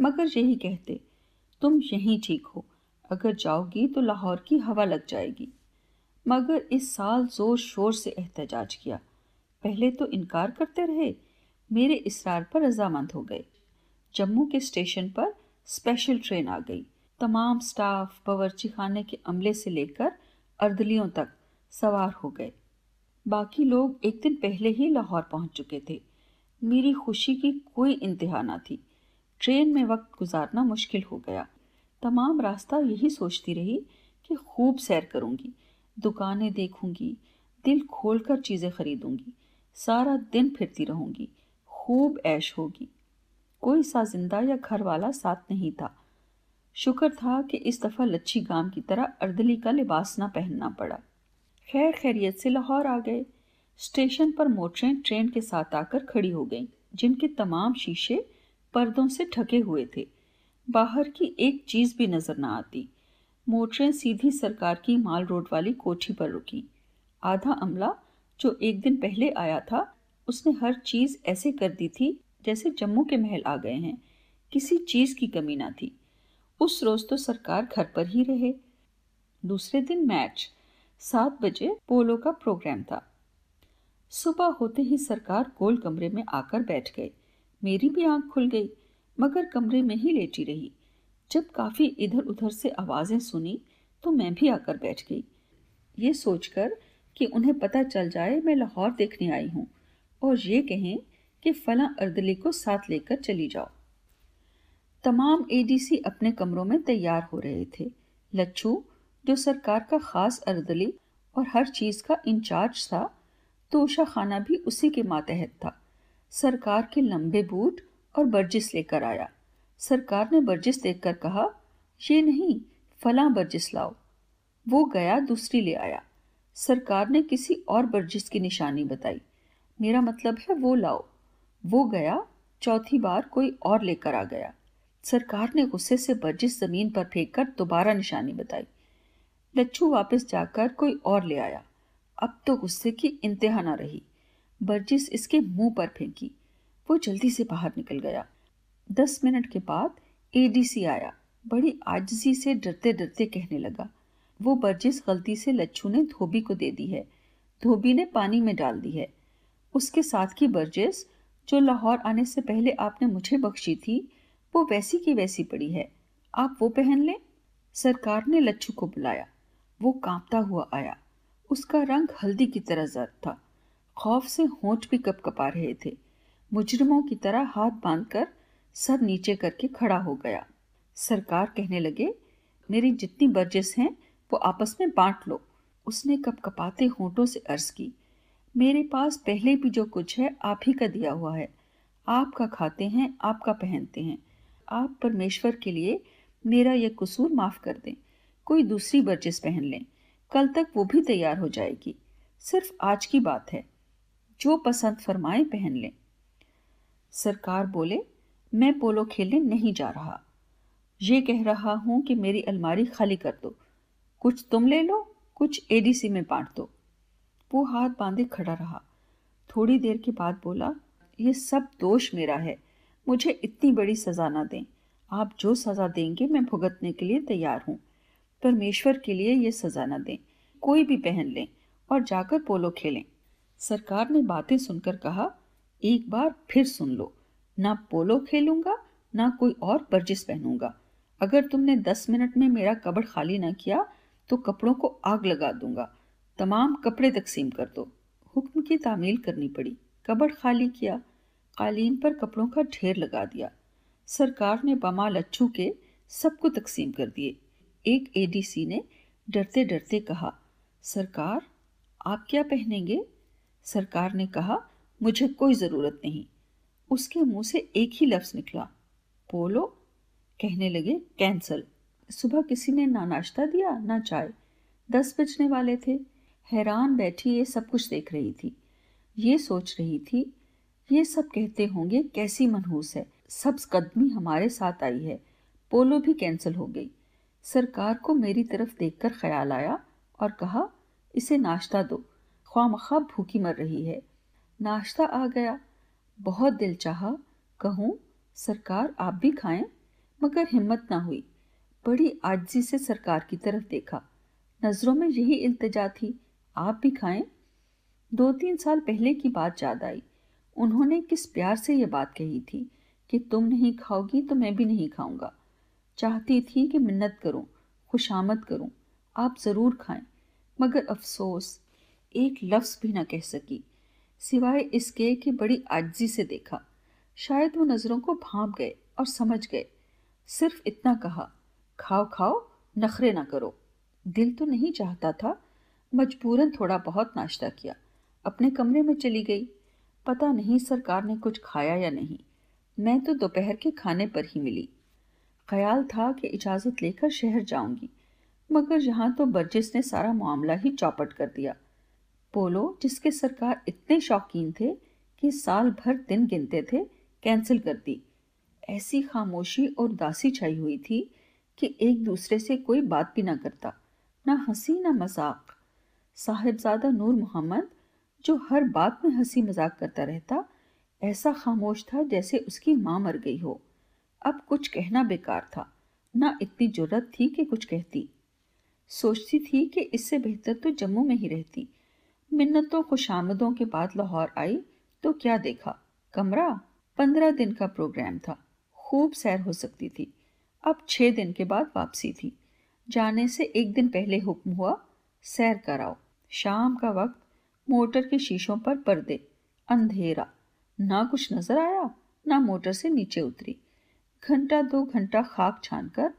मगर यही कहते, तुम यहीं ठीक हो। अगर जाओगी तो लाहौर की हवा लग जाएगी। मगर इस साल ज़ोर शोर से एहतजाज किया। पहले तो इनकार करते रहे, मेरे इसरार पर रजामंद हो गए। जम्मू के स्टेशन पर स्पेशल ट्रेन आ गई। तमाम स्टाफ बावर्ची खाने के अमले से लेकर अर्दलियों तक सवार हो गए। बाकी लोग एक दिन पहले ही लाहौर पहुँच चुके थे। मेरी खुशी की कोई इंतहा ना थी। ट्रेन में वक्त गुजारना मुश्किल हो गया। तमाम रास्ता यही सोचती रही कि खूब सैर करूँगी, दुकानें देखूँगी, दिल खोलकर चीज़ें खरीदूँगी, सारा दिन फिरती रहूँगी, खूब ऐश होगी। कोई सा ज़िंदा या घर वाला साथ नहीं था। शुक्र था कि इस दफ़ा लच्छी गाँव की तरह अर्दली का लिबास ना पहनना पड़ा। खैर खैरियत से लाहौर आ गए। स्टेशन पर मोटरें ट्रेन के साथ आकर खड़ी हो गईं, जिनके तमाम शीशे पर्दों से ढके हुए थे। बाहर की एक चीज़ भी नज़र ना आती। मोटरें सीधी सरकार की माल रोड वाली कोठी पर रुकी। आधा अमला, जो एक दिन पहले आया था, उसने हर चीज़ ऐसे कर दी थी, जैसे जम्मू के महल आ गए हैं। किसी चीज़ की कमी ना थी। उस रोज़ तो सरकार घर पर ही रहे। दूसरे दिन मैच, सात बजे पोलो का प्रोग्राम था। सुबह होते ही सरकार गोल कमरे में आकर बैठ गए। मेरी भी आँख खुल गई, मगर कमरे में ही लेटी रही। जब काफ़ी इधर उधर से आवाज़ें सुनी तो मैं भी आकर बैठ गई। ये सोचकर कि उन्हें पता चल जाए, मैं लाहौर देखने आई हूँ, और ये कहें कि फला अर्दली को साथ लेकर चली जाओ। तमाम एडीसी अपने कमरों में तैयार हो रहे थे। लच्छू, जो सरकार का खास अर्दली और हर चीज़ का इंचार्ज था तोशा खाना भी उसी के मातहत था। सरकार के लंबे बूट और बर्जिस लेकर आया। सरकार ने बर्जिस देखकर कहा, ये नहीं, फला बर्जिस लाओ। वो गया, दूसरी ले आया। सरकार ने किसी और बर्जिस की निशानी बताई। मेरा मतलब है वो लाओ। वो गया, चौथी बार कोई और लेकर आ गया। सरकार ने गुस्से से बर्जिस ज़मीन पर फेंक कर दोबारा निशानी बताई। लच्छू वापस जाकर कोई और ले आया। अब तो गुस्से की इंतहा ना रही। बर्जिस इसके मुँह पर फेंकी। वो जल्दी से बाहर निकल गया। दस मिनट के बाद एडीसी आया। बड़ी आजजी से डरते डरते कहने लगा, वो बर्जिस गलती से लच्छू ने धोबी को दे दी है। धोबी ने पानी में डाल दी है। उसके साथ की बर्जिस, जो लाहौर आने से पहले आपने मुझे बख्शी थी, वो वैसी की वैसी पड़ी है। आप वो पहन लें? सरकार ने लच्छू को बुलाया। वो कांपता हुआ आया। उसका रंग हल्दी की तरह जर्द था। खौफ से होंठ भी कप कपा रहे थे। मुजरमों की तरह हाथ बांधकर सर नीचे करके खड़ा हो गया। सरकार कहने लगे, मेरी जितनी बर्जिस हैं, वो आपस में बांट लो। उसने कप कपाते होंठों से अर्ज़ की, मेरे पास पहले भी जो कुछ है, आप ही का दिया हुआ है। आपका खाते हैं, आपका पहनते हैं। आप परमेश्वर के लिए मेरा यह कसूर माफ़ कर दें। कोई दूसरी बर्जिस पहन लें। कल तक वो भी तैयार हो जाएगी। सिर्फ़ आज की बात है। जो पसंद फरमाए, पहन लें। सरकार बोले, मैं पोलो खेलने नहीं जा रहा। ये कह रहा हूँ कि मेरी अलमारी खाली कर दो। कुछ तुम ले लो, कुछ एडीसी में बांट दो। वो हाथ बांधे खड़ा रहा। थोड़ी देर के बाद बोला, ये सब दोष मेरा है। मुझे इतनी बड़ी सज़ा ना दें। आप जो सज़ा देंगे, मैं भुगतने के लिए तैयार हूँ। परमेश्वर के लिए ये सज़ा ना दें। कोई भी पहन लें और जाकर पोलो खेलें। सरकार ने बातें सुनकर कहा, एक बार फिर सुन लो। ना पोलो खेलूँगा, ना कोई और बर्जिस पहनूँगा। अगर तुमने दस मिनट में मेरा कबड़ खाली ना किया तो कपड़ों को आग लगा दूँगा। तमाम कपड़े तकसीम कर दो। हुक्म की तामील करनी पड़ी। कबड़ खाली किया। कालीन पर कपड़ों का ढेर लगा दिया। सरकार ने बमा लच्छू के सबको तकसीम कर दिए। एक एडीसी ने डरते डरते कहा, सरकार, आप क्या पहनेंगे? सरकार ने कहा, मुझे कोई ज़रूरत नहीं। उसके मुँह से एक ही लफ्ज़ निकला पोलो कहने लगे कैंसल सुबह किसी ने ना नाश्ता दिया, ना चाय। दस बजने वाले थे। हैरान बैठी ये सब कुछ देख रही थी। ये सोच रही थी, ये सब कहते होंगे कैसी मनहूस है। सब कदमी हमारे साथ आई है। पोलो भी कैंसिल हो गई। सरकार को मेरी तरफ़ देखकर ख्याल आया और कहा, इसे नाश्ता दो। ख्वाम भूखी मर रही है। नाश्ता आ गया। बहुत दिल चाहा, कहूँ, सरकार आप भी खाएँ, मगर हिम्मत ना हुई। बड़ी आजी से सरकार की तरफ़ देखा। नज़रों में यही इल्तजा थी, आप भी खाएँ? दो तीन साल पहले की बात याद आई। उन्होंने किस प्यार से ये बात कही थी कि तुम नहीं खाओगी तो मैं भी नहीं खाऊँगा। चाहती थी कि मिन्नत करूँ, खुशामद करूँ, आप ज़रूर खाएँ, मगर अफसोस एक लफ्ज़ भी ना कह सकी। सिवाय इसके कि बड़ी आजी से देखा। शायद वो नज़रों को भाप गए और समझ गए। सिर्फ़ इतना कहा, खाओ खाओ, नखरे ना करो। दिल तो नहीं चाहता था, मजबूरन थोड़ा बहुत नाश्ता किया। अपने कमरे में चली गई। पता नहीं सरकार ने कुछ खाया या नहीं। मैं तो दोपहर के खाने पर ही मिली। ख्याल था कि इजाज़त लेकर शहर जाऊँगी, मगर यहाँ तो बर्जिस ने सारा मामला ही चौपट कर दिया। पोलो जिसके सरकार इतने शौकीन थे कि साल भर दिन गिनते थे कैंसिल कर दी। ऐसी खामोशी और उदासी छाई हुई थी कि एक दूसरे से कोई बात भी ना करता, ना हँसी, ना मज़ाक। साहिबजादा नूर मोहम्मद, जो हर बात में हँसी मज़ाक करता रहता, ऐसा खामोश था जैसे उसकी माँ मर गई हो। अब कुछ कहना बेकार था, ना इतनी ज़रूरत थी कि कुछ कहती। सोचती थी कि इससे बेहतर तो जम्मू में ही रहती मिन्नतों खुशामदों के बाद लाहौर आई तो क्या देखा? कमरा? पंद्रह दिन का प्रोग्राम था। खूब सैर हो सकती थी। अब छह दिन के बाद वापसी थी। जाने से एक दिन पहले हुक्म हुआ, सैर कराओ। शाम का वक्त, मोटर के शीशों पर पर्दे, अंधेरा। ना कुछ नज़र आया, ना मोटर से नीचे उतरी। घंटा दो घंटा खाक छान कर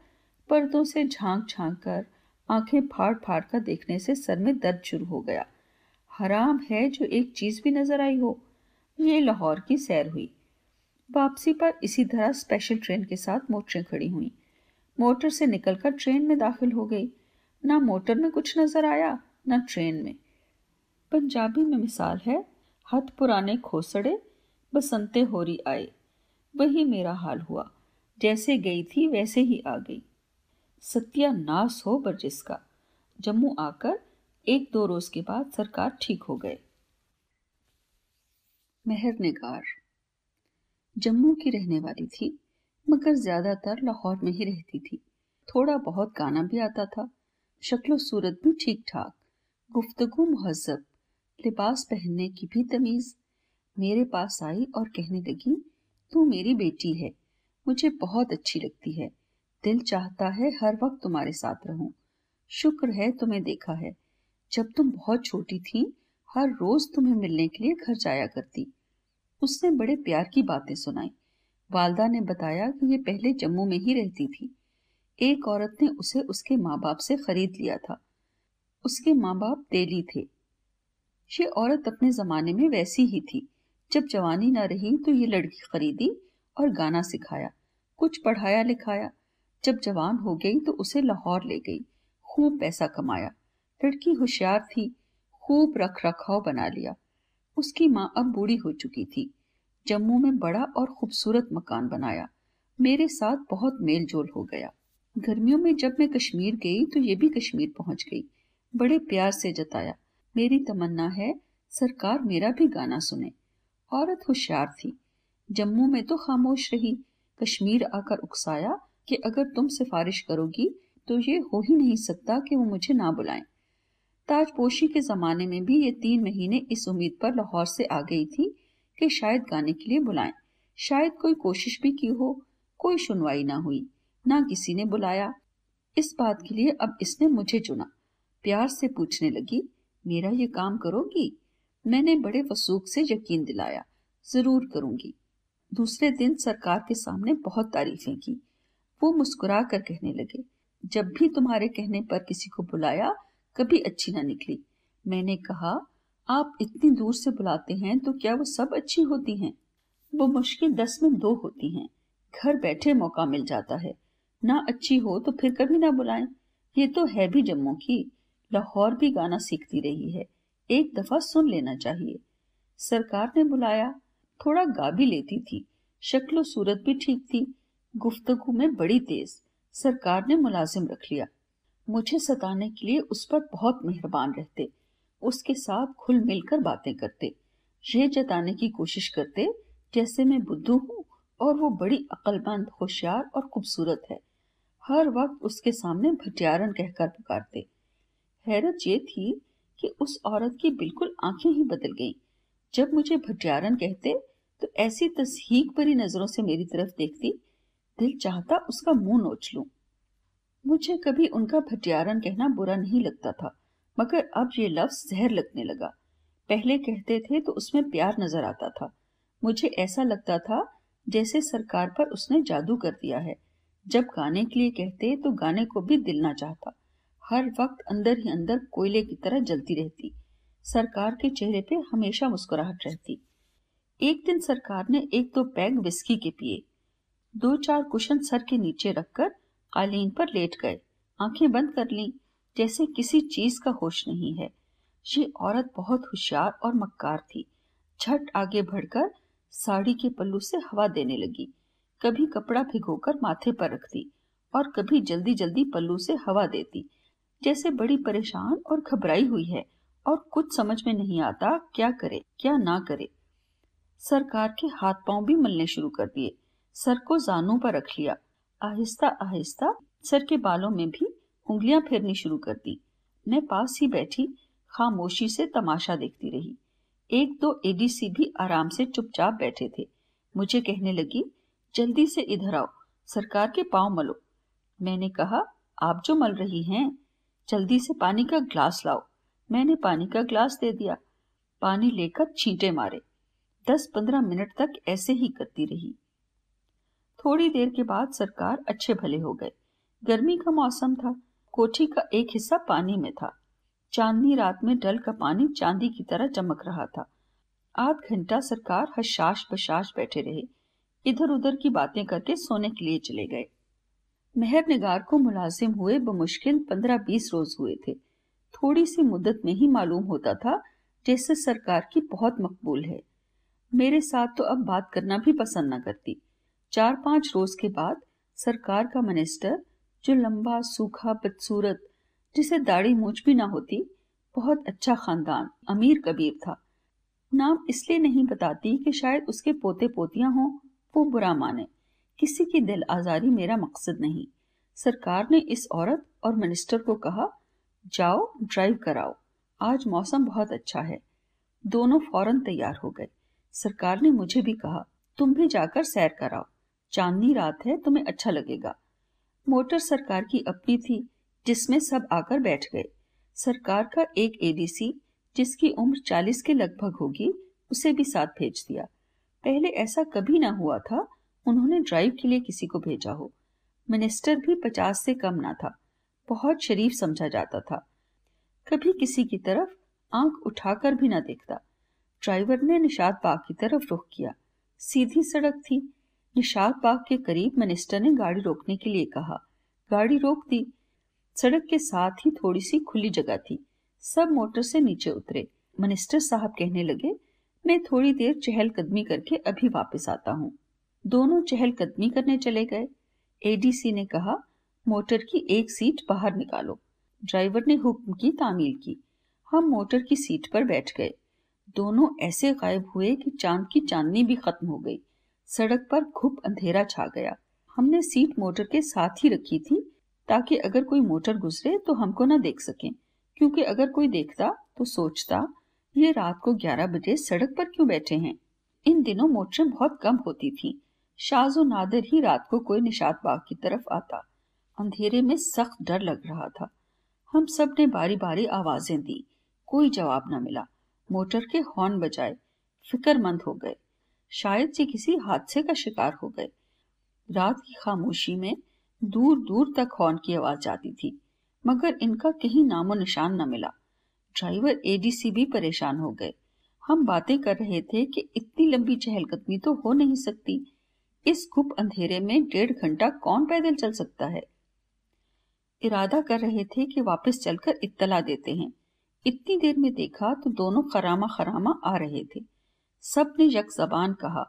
पर्दों से झाँक झाँक कर आँखें फाड़ फाड़ कर देखने से सर में दर्द शुरू हो गया। हराम है जो एक चीज़ भी नज़र आई हो। ये लाहौर की सैर हुई। वापसी पर इसी तरह स्पेशल ट्रेन के साथ मोटरें खड़ी हुई। मोटर से निकलकर ट्रेन में दाखिल हो गई। ना मोटर में कुछ नज़र आया, ना ट्रेन में। पंजाबी में मिसाल है हथ पुराने खोसड़े बसंते होरी आए। वही मेरा हाल हुआ। जैसे गई थी, वैसे ही आ गई। सत्यानाश हो बर्जिस का जम्मू आकर एक दो रोज के बाद सरकार ठीक हो गए मेहर निगार जम्मू की रहने वाली थी, मगर ज़्यादातर लाहौर में ही रहती थी। थोड़ा बहुत गाना भी आता था। शक्लो सूरत भी ठीक ठाक गुफ्तगु महजब लिबास पहनने की भी तमीज। मेरे पास आई और कहने लगी, तू मेरी बेटी है। मुझे बहुत अच्छी लगती है। दिल चाहता है हर वक्त तुम्हारे साथ रहूँ। शुक्र है तुम्हें देखा है। जब तुम बहुत छोटी थी, हर रोज तुम्हें मिलने के लिए घर जाया करती। उसने बड़े प्यार की बातें सुनाई। वालदा ने बताया कि ये पहले जम्मू में ही रहती थी। एक औरत ने उसे उसके माँ बाप से खरीद लिया था। उसके माँ बाप तेली थे। ये औरत अपने जमाने में वैसी ही थी। जब जवानी ना रही तो ये लड़की खरीदी और गाना सिखाया, कुछ पढ़ाया लिखाया जब जवान हो गई तो उसे लाहौर ले गई, खूब पैसा कमाया। लड़की होशियार थी, खूब रख रखाव बना लिया। उसकी माँ अब बूढ़ी हो चुकी थी। जम्मू में बड़ा और खूबसूरत मकान बनाया। मेरे साथ बहुत मेल जोल हो गया। गर्मियों में जब मैं कश्मीर गई तो ये भी कश्मीर पहुँच गई। बड़े प्यार से जताया, मेरी तमन्ना है, सरकार मेरा भी गाना सुने। औरत होशियार थी। जम्मू में तो खामोश रही। कश्मीर आकर उकसाया कि अगर तुम सिफारिश करोगी तो ये हो ही नहीं सकता कि वो मुझे ना बुलाएँ। ताजपोशी के ज़माने में भी ये तीन महीने इस उम्मीद पर लाहौर से आ गई थी कि शायद गाने के लिए बुलाएँ। शायद कोई कोशिश भी की हो, कोई सुनवाई ना हुई, ना किसी ने बुलाया। इस बात के लिए अब इसने मुझे चुना। प्यार से पूछने लगी, मेरा ये काम करोगी? मैंने बड़े वसूख से यकीन दिलाया, ज़रूर करूँगी। दूसरे दिन सरकार के सामने बहुत तारीफें की। वो मुस्कुरा कर कहने लगे, जब भी तुम्हारे कहने पर किसी को बुलाया कभी अच्छी ना निकली। मैंने कहा, आप इतनी दूर से बुलाते हैं तो क्या वो सब अच्छी होती हैं? वो मुश्किल दस में दो होती हैं। घर बैठे मौका मिल जाता है। ना अच्छी हो तो फिर कभी ना बुलाएँ। ये तो है भी जम्मू की। लाहौर भी गाना सीखती रही है। एक दफ़ा सुन लेना चाहिए। सरकार ने बुलाया। थोड़ा गा भी लेती थी। शक्लो सूरत भी ठीक थी। गुफ्तगु में बड़ी तेज। सरकार ने मुलाजिम रख लिया। मुझे सताने के लिए उस पर बहुत मेहरबान रहते, उसके साथ खुल मिलकर बातें करते, ये जताने की कोशिश करते, जैसे मैं बुद्धू हूँ और वो बड़ी अक्लमंद, होशियार और खूबसूरत है। हर वक्त उसके सामने भटियारन कहकर पुकारते। हैरत ये थी कि उस औरत की बिल्कुल आँखें ही बदल गईं। जब मुझे भटियारन कहते तो ऐसी तस्हीक भरी नज़रों से मेरी तरफ़ देखती, दिल चाहता उसका मुँह नोच लूँ। मुझे कभी उनका भटियारन कहना बुरा नहीं लगता था, मगर अब ये लफ्ज जहर लगने लगा। पहले कहते थे तो उसमें प्यार नज़र आता था। मुझे ऐसा लगता था जैसे सरकार पर उसने जादू कर दिया है। जब गाने के लिए कहते तो गाने को भी दिल ना चाहता। हर वक्त अंदर ही अंदर कोयले की तरह जलती रहती। सरकार के चेहरे पे हमेशा मुस्कुराहट रहती। एक दिन सरकार ने एक दो पैग विस्की के पिए। दो चार कुशन सर के नीचे रखकर कालीन पर लेट गए। आँखें बंद कर ली, जैसे किसी चीज़ का होश नहीं है। ये औरत बहुत होशियार और मक्कार थी। झट आगे बढ़कर साड़ी के पल्लू से हवा देने लगी। कभी कपड़ा भिगोकर माथे पर रखती और कभी जल्दी जल्दी पल्लू से हवा देती, जैसे बड़ी परेशान और घबराई हुई है और कुछ समझ में नहीं आता क्या करे, क्या ना करे। सरकार के हाथ पाँव भी मलने शुरू कर दिए। सर को जानों पर रख लिया। आहिस्ता आहिस्ता सर के बालों में भी उंगलियाँ फेरनी शुरू कर दी। मैं पास ही बैठी, खामोशी से तमाशा देखती रही। एक दो एडीसी भी आराम से चुपचाप बैठे थे। मुझे कहने लगी, जल्दी से इधर आओ, सरकार के पाँव मलो। मैंने कहा, आप जो मल रही हैं, जल्दी से पानी का ग्लास लाओ। मैंने पानी का ग्लास दे दिया। पानी लेकर छींटे मारे। दस पंद्रह मिनट तक ऐसे ही करती रही। थोड़ी देर के बाद सरकार अच्छे भले हो गए। गर्मी का मौसम था, कोठी का एक हिस्सा पानी में था। चांदनी रात में डल का पानी चांदी की तरह चमक रहा था। आध घंटा सरकार हशाश बशाश बैठे रहे। इधर उधर की बातें करके सोने के लिए चले गए। मेहर निगार को मुलाजिम हुए बमुश्किल पंद्रह बीस रोज हुए थे। थोड़ी सी मुद्दत में ही मालूम होता था, जैसे सरकार की बहुत मकबूल है। मेरे साथ तो अब बात करना भी पसंद न करती। चार पाँच रोज के बाद सरकार का मिनिस्टर, जो लंबा, सूखा, बदसूरत, जिसे दाढ़ी मूछ भी ना होती, बहुत अच्छा खानदान, अमीर कबीर था। नाम इसलिए नहीं बताती कि शायद उसके पोते पोतियाँ हों, वो बुरा माने। किसी की दिल आजारी मेरा मकसद नहीं। सरकार ने इस औरत और मिनिस्टर को कहा, जाओ, ड्राइव कराओ। आज मौसम बहुत अच्छा है। दोनों फ़ौरन तैयार हो गए। सरकार ने मुझे भी कहा, तुम भी जाकर सैर कराओ। चांदनी रात है, तुम्हें अच्छा लगेगा। मोटर सरकार की अपनी थी, जिसमें सब आकर बैठ गए। सरकार का एक एडीसी जिसकी उम्र चालीस के लगभग होगी, उसे भी साथ भेज दिया। पहले ऐसा कभी ना हुआ था, उन्होंने ड्राइव के लिए किसी को भेजा हो। मिनिस्टर भी पचास से कम ना था। बहुत शरीफ समझा जाता था। कभी किसी की तरफ़ आँख उठाकर भी ना देखता। ड्राइवर ने निशाद बाग की तरफ़ रुख किया। सीधी सड़क थी निशाद बाग के करीब मिनिस्टर ने गाड़ी रोकने के लिए कहा। गाड़ी रोक दी। सड़क के साथ ही थोड़ी सी खुली जगह थी। सब मोटर से नीचे उतरे। मिनिस्टर साहब कहने लगे, मैं थोड़ी देर चहलकदमी करके अभी वापस आता हूँ। दोनों चहलकदमी करने चले गए। एडीसी ने कहा, मोटर की एक सीट बाहर निकालो। ड्राइवर ने हुक्म की, तामील की। हम मोटर की सीट पर बैठ गए। दोनों ऐसे गायब हुए कि चाँद की चांदनी भी खत्म हो गई। सड़क पर खूब अंधेरा छा गया। हमने सीट मोटर के साथ ही रखी थी, ताकि अगर कोई मोटर गुजरे तो हमको ना देख सके, क्योंकि अगर कोई देखता तो सोचता, ये रात को 11 बजे सड़क पर क्यों बैठे हैं? इन दिनों मोटरें बहुत कम होती थी। शाजो नादर ही रात को कोई निशात बाग की तरफ़ आता। अंधेरे में सख्त डर लग रहा था। हम सबने बारी बारी आवाज़ें दी। कोई जवाब न मिला। मोटर के हॉर्न बजाए। फिक्रमंद हो गए। शायद से किसी हादसे का शिकार हो गए। रात की खामोशी में दूर दूर तक हॉर्न की आवाज़ जाती थी, मगर इनका कहीं नामो निशान न मिला। ड्राइवर एडीसी भी परेशान हो गए। हम बातें कर रहे थे कि इतनी लंबी चहलकदमी तो हो नहीं सकती। इस गुप अंधेरे में डेढ़ घंटा कौन पैदल चल सकता है? इरादा कर रहे थे कि वापस चलकर इत्तला देते हैं। इतनी देर में देखा तो दोनों खरामा खरामा आ रहे थे। सबने यक जबान कहा,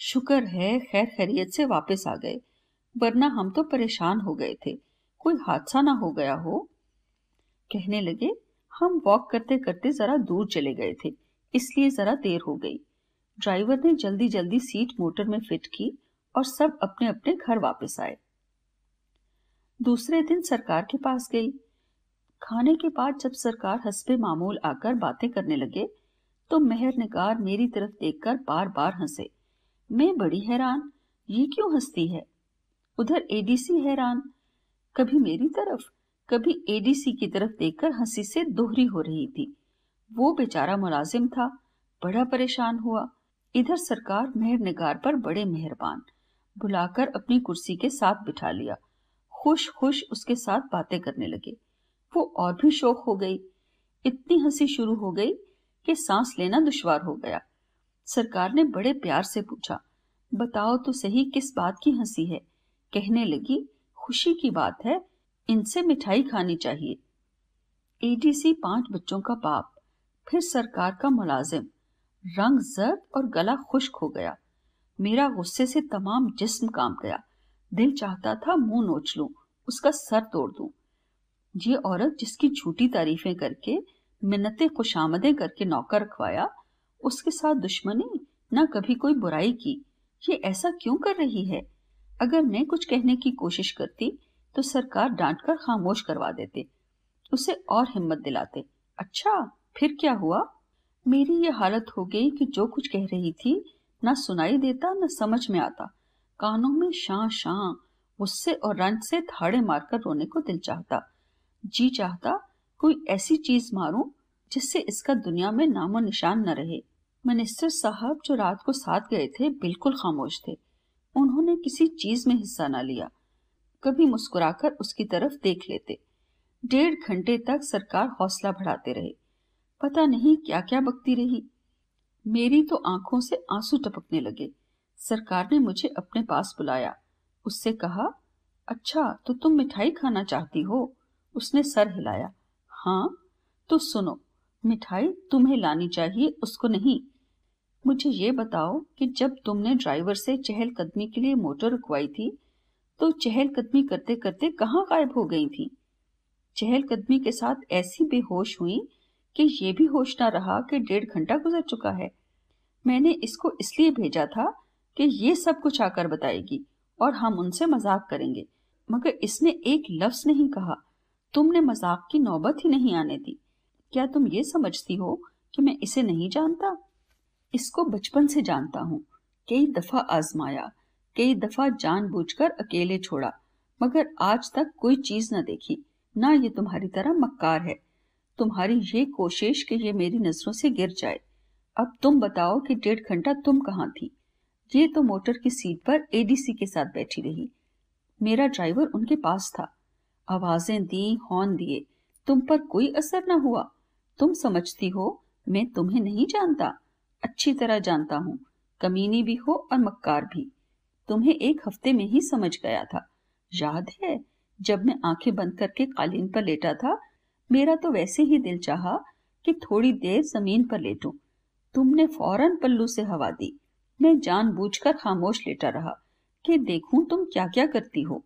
शुक्र है, खैर खैरियत से वापस आ गए, वरना हम तो परेशान हो गए थे। कोई हादसा ना हो गया हो? कहने लगे, हम वॉक करते करते जरा दूर चले गए थे, इसलिए जरा देर हो गई। ड्राइवर ने जल्दी जल्दी सीट मोटर में फिट की और सब अपने अपने घर वापस आए। दूसरे दिन सरकार के पास गई। खाने के बाद जब सरकार हंसपे मामूल आकर बातें करने लगे तो मेहर निगार मेरी तरफ़ देखकर बार बार हंसे। मैं बड़ी हैरान, ये क्यों हंसती है? उधर एडीसी हैरान, कभी मेरी तरफ़, कभी एडीसी की तरफ़ देखकर हँसी से दोहरी हो रही थी। वो बेचारा मुलाजिम था, बड़ा परेशान हुआ। इधर सरकार मेहर निगार पर बड़े मेहरबान, बुलाकर अपनी कुर्सी के साथ बिठा लिया। खुश खुश उसके साथ बातें करने लगे। वो और भी शौक हो गई। इतनी हँसी शुरू हो गई कि सांस लेना दुश्वार हो गया। सरकार ने बड़े प्यार से पूछा, बताओ तो सही किस बात की हँसी है? कहने लगी, खुशी की बात है, इनसे मिठाई खानी चाहिए। एडीसी पाँच बच्चों का बाप फिर सरकार का मुलाजिम। रंग जर्द और गला खुश्क हो गया। मेरा गुस्से से तमाम जिस्म काम गया। दिल चाहता था मुँह नोच लूँ, उसका सर तोड़ दूँ। ये औरत जिसकी झूठी तारीफें करके मिन्नतें खुशामदें करके नौकर रखवाया, उसके साथ दुश्मनी न कभी कोई बुराई की। ये ऐसा क्यों कर रही है? अगर मैं कुछ कहने की कोशिश करती तो सरकार डांट कर खामोश करवा देते, उसे और हिम्मत दिलाते। अच्छा फिर क्या हुआ? मेरी ये हालत हो गई कि जो कुछ कह रही थी, ना सुनाई देता, न समझ में आता। कानों में शां शां, गुस्से और रंज से थाड़े मारकर रोने को दिल चाहता। जी चाहता, कोई ऐसी चीज़ मारूं जिससे इसका दुनिया में नामो निशान न रहे। मिनिस्टर साहब जो रात को साथ गए थे, बिल्कुल खामोश थे। उन्होंने किसी चीज़ में हिस्सा न लिया। कभी मुस्कुराकर उसकी तरफ़ देख लेते। डेढ़ घंटे तक सरकार हौसला बढ़ाते रहे। पता नहीं क्या क्या बकती रही। मेरी तो आँखों से आँसू टपकने लगे। सरकार ने मुझे अपने पास बुलाया। उससे कहा अच्छा तो तुम मिठाई खाना चाहती हो? उसने सर हिलाया हाँ तो सुनो मिठाई तुम्हें लानी चाहिए, उसको नहीं। मुझे ये बताओ कि जब तुमने ड्राइवर से चहलकदमी के लिए मोटर रुकवाई थी तो चहलकदमी करते करते कहाँ गायब हो गई थी? चहलकदमी के साथ ऐसी बेहोश हुई कि ये भी होश ना रहा कि डेढ़ घंटा गुजर चुका है। मैंने इसको इसलिए भेजा था कि ये सब कुछ आकर बताएगी और हम उनसे मज़ाक करेंगे। मगर इसने एक लफ्ज नहीं कहा। तुमने मज़ाक की नौबत ही नहीं आने दी। क्या तुम ये समझती हो कि मैं इसे नहीं जानता? इसको बचपन से जानता हूँ। कई दफ़ा आजमाया, कई दफ़ा जानबूझकर अकेले छोड़ा, मगर आज तक कोई चीज़ न देखी। ना ये तुम्हारी तरह मक्कार है। तुम्हारी ये कोशिश कि ये मेरी नज़रों से गिर जाए। अब तुम बताओ कि डेढ़ घंटा तुम कहाँ थी? ये तो मोटर की सीट पर एडीसी के साथ बैठी रही। मेरा ड्राइवर उनके पास था। आवाज़ें दी, हॉर्न दिए। तुम पर कोई असर न हुआ। तुम समझती हो, मैं तुम्हें नहीं जानता। अच्छी तरह जानता हूँ, कमीनी भी हो और मक्कार भी। तुम्हें एक हफ़्ते में ही समझ गया था। याद है, जब मैं आँखें बंद करके कालीन पर लेटा था, मेरा तो वैसे ही दिल चाहा कि थोड़ी देर ज़मीन पर लेटूं। तुमने फ़ौरन पल्लू से हवा दी। मैं जानबूझकर खामोश लेटा रहा कि देखूँ तुम क्या क्या करती हो।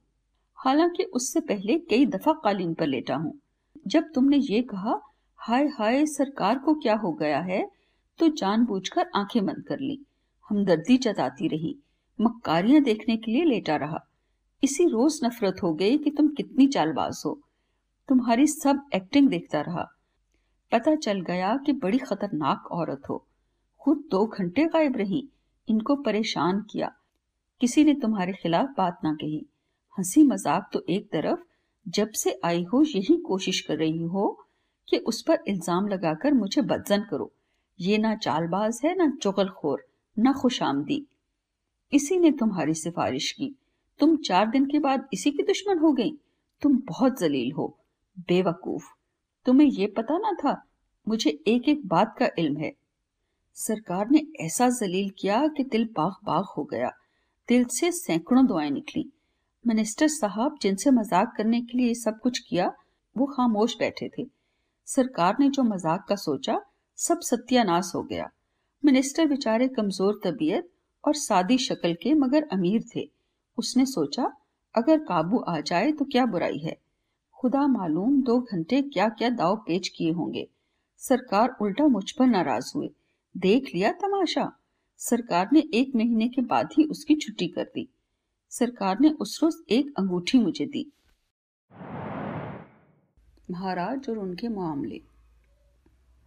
हालाँकि उससे पहले कई दफ़ा कालीन पर लेटा हूँ। जब तुमने ये कहा हाय हाय, सरकार को क्या हो गया है? तो जानबूझकर आँखें बंद कर ली। हमदर्दी जताती रही। मक्कारियाँ देखने के लिए लेटा रहा। इसी रोज नफरत हो गई कि तुम कितनी चालबाज हो। तुम्हारी सब एक्टिंग देखता रहा। पता चल गया कि बड़ी खतरनाक औरत हो। खुद दो घंटे गायब रही। इनको परेशान किया। किसी ने तुम्हारे खिलाफ बात ना कही। हँसी मज़ाक तो एक तरफ़, जब से आई हो यही कोशिश कर रही हो कि उस पर इल्ज़ाम लगाकर मुझे बदजन करो। ये ना चालबाज है, ना चुगलखोर, ना खुश आमदी इसी ने तुम्हारी सिफारिश की। तुम चार दिन के बाद इसी की दुश्मन हो गई। तुम बहुत जलील हो, बेवकूफ़। तुम्हें ये पता ना था, मुझे एक एक बात का इल्म है। सरकार ने ऐसा जलील किया कि दिल बाग बाग हो गया। दिल से सैकड़ों दुआएँ निकली। मिनिस्टर साहब जिनसे मज़ाक करने के लिए सब कुछ किया, वो खामोश बैठे थे। सरकार ने जो मज़ाक का सोचा, सब सत्यानाश हो गया। मिनिस्टर बेचारे कमज़ोर तबीयत और सादी शक्ल के मगर अमीर थे। उसने सोचा, अगर काबू आ जाए तो क्या बुराई है? खुदा मालूम दो घंटे क्या क्या दाव पेच किए होंगे। सरकार उल्टा मुझ पर नाराज़ हुए। देख लिया तमाशा। सरकार ने एक महीने के बाद ही उसकी छुट्टी कर दी। सरकार ने उस रोज एक अंगूठी मुझे दी। महाराज और उनके मामले।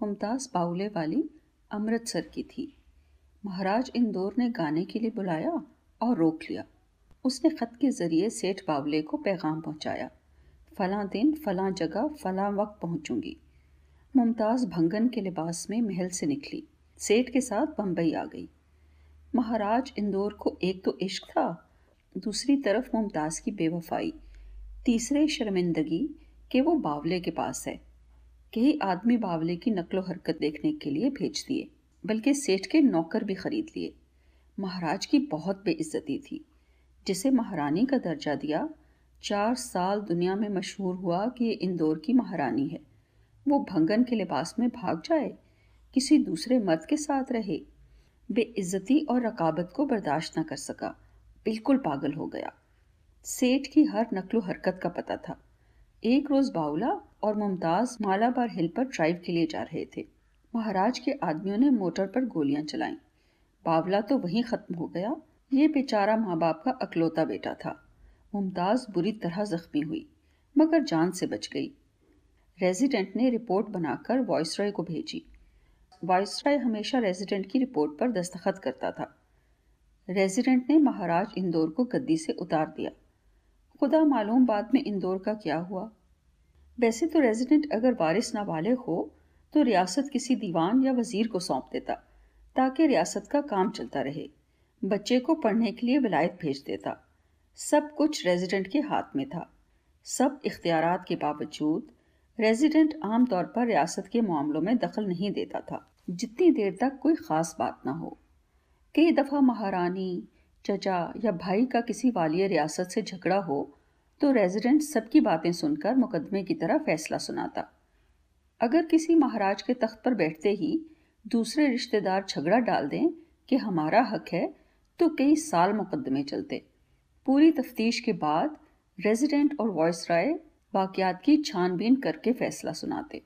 मुमताज़ बाउले वाली अमृतसर की थी। महाराज इंदौर ने गाने के लिए बुलाया और रोक लिया। उसने खत के ज़रिए सेठ बावले को पैगाम पहुँचाया। फला दिन, फला जगह, फला वक्त पहुंचूँगी। मुमताज़ भंगन के लिबास में महल से निकली। सेठ के साथ बम्बई आ गई। महाराज इंदौर को एक तो इश्क था, दूसरी तरफ़ मुमताज़ की बेवफाई, तीसरे शर्मिंदगी कि वो बावले के पास है कई आदमी बावले की नकलो हरकत देखने के लिए भेज दिए, बल्कि सेठ के नौकर भी खरीद लिए। महाराज की बहुत बेइज्जती थी, जिसे महारानी का दर्जा दिया, चार साल दुनिया में मशहूर हुआ कि ये इंदौर की महारानी है। वो भंगन के लिबास में भाग जाए, किसी दूसरे मर्द के साथ रहे, बेइज्जती और रकाबत को बर्दाश्त न कर सका, बिल्कुल पागल हो गया। सेठ की हर नकलो हरकत का पता था। एक रोज बाउला और मुमताज़ मालाबार हिल पर ड्राइव के लिए जा रहे थे। महाराज के आदमियों ने मोटर पर गोलियाँ चलाई। बावला तो वहीं खत्म हो गया। ये बेचारा माँ बाप का अकलौता बेटा था। मुमताज़ बुरी तरह जख्मी हुई, मगर जान से बच गई। रेजिडेंट ने रिपोर्ट बनाकर वॉइसरॉय को भेजी। वायसराय हमेशा रेजिडेंट की रिपोर्ट पर दस्तखत करता था। रेजिडेंट ने महाराज इंदौर को गद्दी से उतार दिया। खुदा मालूम बाद में इंदौर का क्या हुआ। वैसे तो रेजिडेंट अगर वारिस नाबालिग हो तो रियासत किसी दीवान या वज़ीर को सौंप देता, ताकि रियासत का काम चलता रहे। बच्चे को पढ़ने के लिए विलायत भेज देता। सब कुछ रेजिडेंट के हाथ में था। सब इख्तियार के बावजूद, रेजिडेंट आमतौर पर रियासत के मामलों में दखल नहीं देता था, जितनी देर तक कोई ख़ास बात ना हो। कई दफ़ा महारानी चचा या भाई का किसी वाली रियासत से झगड़ा हो तो रेजिडेंट सबकी बातें सुनकर मुकदमे की तरह फैसला सुनाता। अगर किसी महाराज के तख्त पर बैठते ही दूसरे रिश्तेदार झगड़ा डाल दें कि हमारा हक है तो कई साल मुकदमे चलते। पूरी तफ्तीश के बाद रेजिडेंट और वॉइस राय वाकयात की छानबीन करके फैसला सुनाते।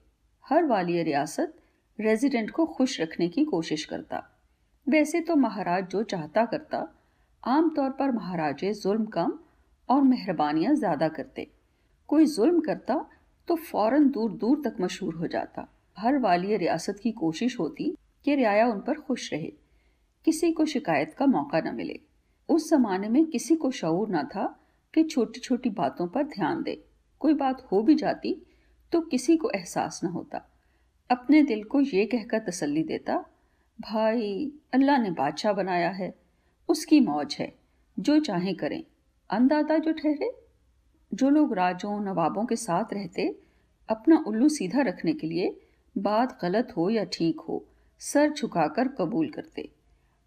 हर वाली रियासत रेजिडेंट को खुश रखने की कोशिश करता। वैसे तो महाराज जो चाहता करता आमतौर पर महाराजे जुल्म कम और मेहरबानियाँ ज़्यादा करते। कोई जुल्म करता तो फ़ौरन दूर दूर तक मशहूर हो जाता। हर वाली रियासत की कोशिश होती कि रियाया उन पर खुश रहे। किसी को शिकायत का मौका न मिले। उस जमाने में किसी को शऊर न था कि छोटी छोटी बातों पर ध्यान दे। कोई बात हो भी जाती तो किसी को एहसास न होता। अपने दिल को ये कहकर तसल्ली देता, भाई, अल्लाह ने बादशाह बनाया है। उसकी मौज है, जो चाहे करें। अंदाता जो ठहरे, जो लोग राजों, नवाबों के साथ रहते, अपना उल्लू सीधा रखने के लिए बात गलत हो या ठीक हो, सर झुकाकर कबूल करते।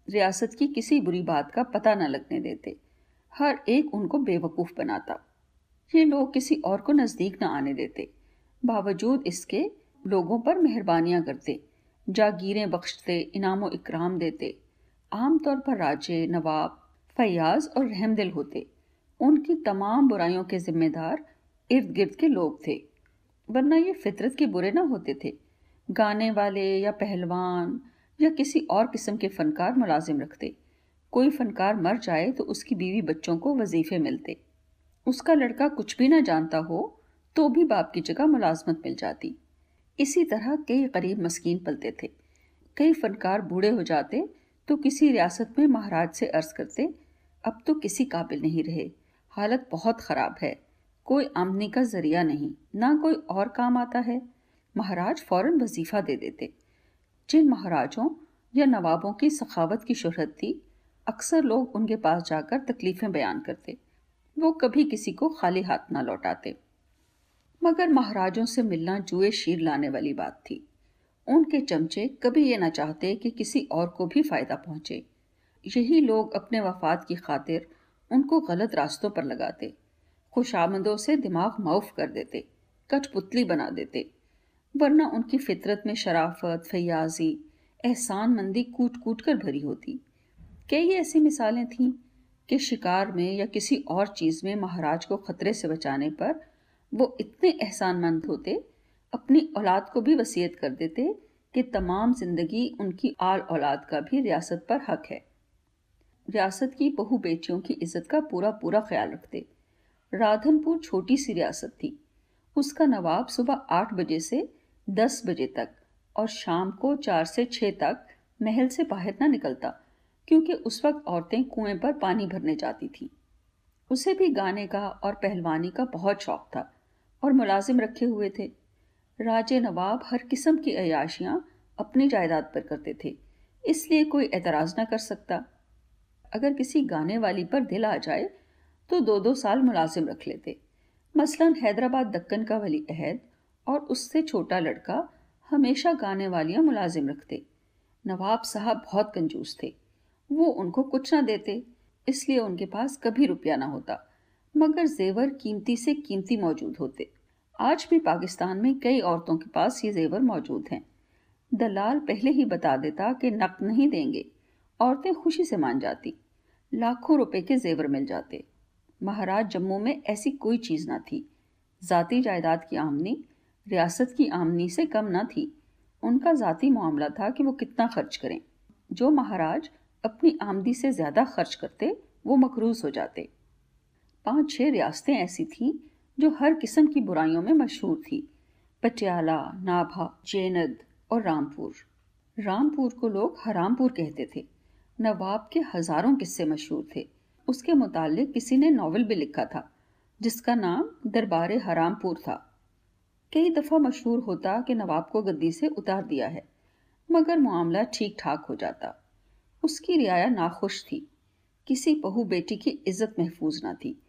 रियासत की किसी बुरी बात का पता न लगने देते। हर एक उनको बेवकूफ़ बनाता। ये लोग किसी और को नज़दीक न आने देते। बावजूद इसके, लोगों पर मेहरबानियाँ करते, जागीरें बख्शते इनाम इकराम देते। आमतौर पर राजे नवाब फयाज और रहमदिल होते। उनकी तमाम बुराइयों के जिम्मेदार इर्द गिर्द के लोग थे, वरना ये फितरत के बुरे ना होते थे। गाने वाले या पहलवान या किसी और किस्म के फनकार मुलाजिम रखते। कोई फनकार मर जाए तो उसकी बीवी बच्चों को वजीफे मिलते। उसका लड़का कुछ भी ना जानता हो तो भी बाप की जगह मुलाजमत मिल जाती। इसी तरह कई गरीब मस्कीन पलते थे। कई फनकार बूढ़े हो जाते तो किसी रियासत में महाराज से अर्ज़ करते, अब तो किसी काबिल नहीं रहे। हालत बहुत ख़राब है। कोई आमदनी का ज़रिया नहीं, ना कोई और काम आता है। महाराज फ़ौरन वजीफ़ा दे देते। जिन महाराजों या नवाबों की सखावत की शहरत थी, अक्सर लोग उनके पास जाकर तकलीफ़ें बयान करते। वो कभी किसी को खाली हाथ ना लौटाते। मगर महाराजों से मिलना जुए शीर लाने वाली बात थी। उनके चमचे कभी ये ना चाहते कि किसी और को भी फ़ायदा पहुँचे। यही लोग अपने वफात की खातिर उनको गलत रास्तों पर लगाते, खुशामदों से दिमाग माउफ कर देते, कठपुतली बना देते, वरना उनकी फितरत में शराफत, फयाजी एहसान मंदी कूट कूट कर भरी होती। कई ऐसी मिसालें थीं कि शिकार में या किसी और चीज़ में महाराज को खतरे से बचाने पर वो इतने एहसानमंद होते अपनी औलाद को भी वसीयत कर देते कि तमाम ज़िंदगी उनकी आल औलाद का भी रियासत पर हक है। रियासत की बहु बेटियों की इज़्ज़त का पूरा पूरा ख्याल रखते। राधनपुर छोटी सी रियासत थी। उसका नवाब सुबह आठ बजे से दस बजे तक और शाम को चार से छः तक महल से बाहर ना निकलता, क्योंकि उस वक्त औरतें कुएँ पर पानी भरने जाती थीं। उसे भी गाने का और पहलवानी का बहुत शौक था और मुलाजिम रखे हुए थे। राजे नवाब हर किस्म की अयाशियाँ अपनी जायदाद पर करते थे, इसलिए कोई एतराज़ ना कर सकता। अगर किसी गाने वाली पर दिल आ जाए तो दो दो साल मुलाजिम रख लेते। मसलन हैदराबाद दक्कन का वली अहद और उससे छोटा लड़का हमेशा गाने वालियाँ मुलाजिम रखते। नवाब साहब बहुत कंजूस थे। वो उनको कुछ ना देते, इसलिए उनके पास कभी रुपया ना होता, मगर जेवर कीमती से कीमती मौजूद होते। आज भी पाकिस्तान में कई औरतों के पास ये जेवर मौजूद हैं। दलाल पहले ही बता देता कि नक नहीं देंगे। औरतें खुशी से मान जाती। लाखों रुपए के जेवर मिल जाते। महाराज जम्मू में ऐसी कोई चीज़ ना थी। ज़ाती जायदाद की आमनी रियासत की आमनी से कम ना थी। उनका ज़ाती मामला था कि वो कितना खर्च करें। जो महाराज अपनी आमदी से ज़्यादा खर्च करते, वो मकरूज हो जाते। पाँच छह रियासतें ऐसी थीं जो हर किस्म की बुराइयों में मशहूर थी, पटियाला, नाभा, जैनद और रामपुर। रामपुर को लोग हरामपुर कहते थे। नवाब के हज़ारों किस्से मशहूर थे। उसके मुतालिक किसी ने नावल भी लिखा था, जिसका नाम दरबार हरामपुर था। कई दफ़ा मशहूर होता कि नवाब को गद्दी से उतार दिया है, मगर मामला ठीक ठाक हो जाता। उसकी रियाया नाखुश थी। किसी बहू बेटी की इज़्ज़त महफूज ना थी।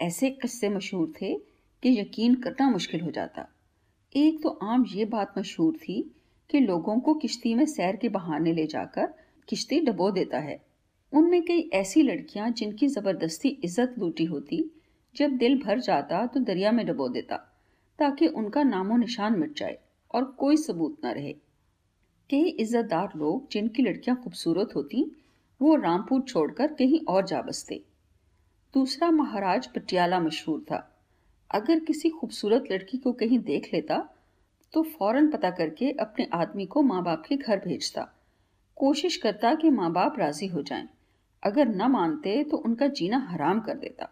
ऐसे किस्से मशहूर थे कि यकीन करना मुश्किल हो जाता। एक तो आम ये बात मशहूर थी कि लोगों को किश्ती में सैर के बहाने ले जाकर किश्ती डबो देता है। उनमें कई ऐसी लड़कियाँ जिनकी ज़बरदस्ती इज़्ज़त लूटी होती, जब दिल भर जाता तो दरिया में डबो देता, ताकि उनका नामो निशान मिट जाए और कोई सबूत न रहे। कई इज्जतदार लोग जिनकी लड़कियाँ खूबसूरत होती, वो रामपुर छोड़कर कहीं और जा बसते। दूसरा महाराज पटियाला मशहूर था। अगर किसी खूबसूरत लड़की को कहीं देख लेता तो फ़ौरन पता करके अपने आदमी को माँ बाप के घर भेजता। कोशिश करता कि माँ बाप राज़ी हो जाएँ। अगर न मानते तो उनका जीना हराम कर देता।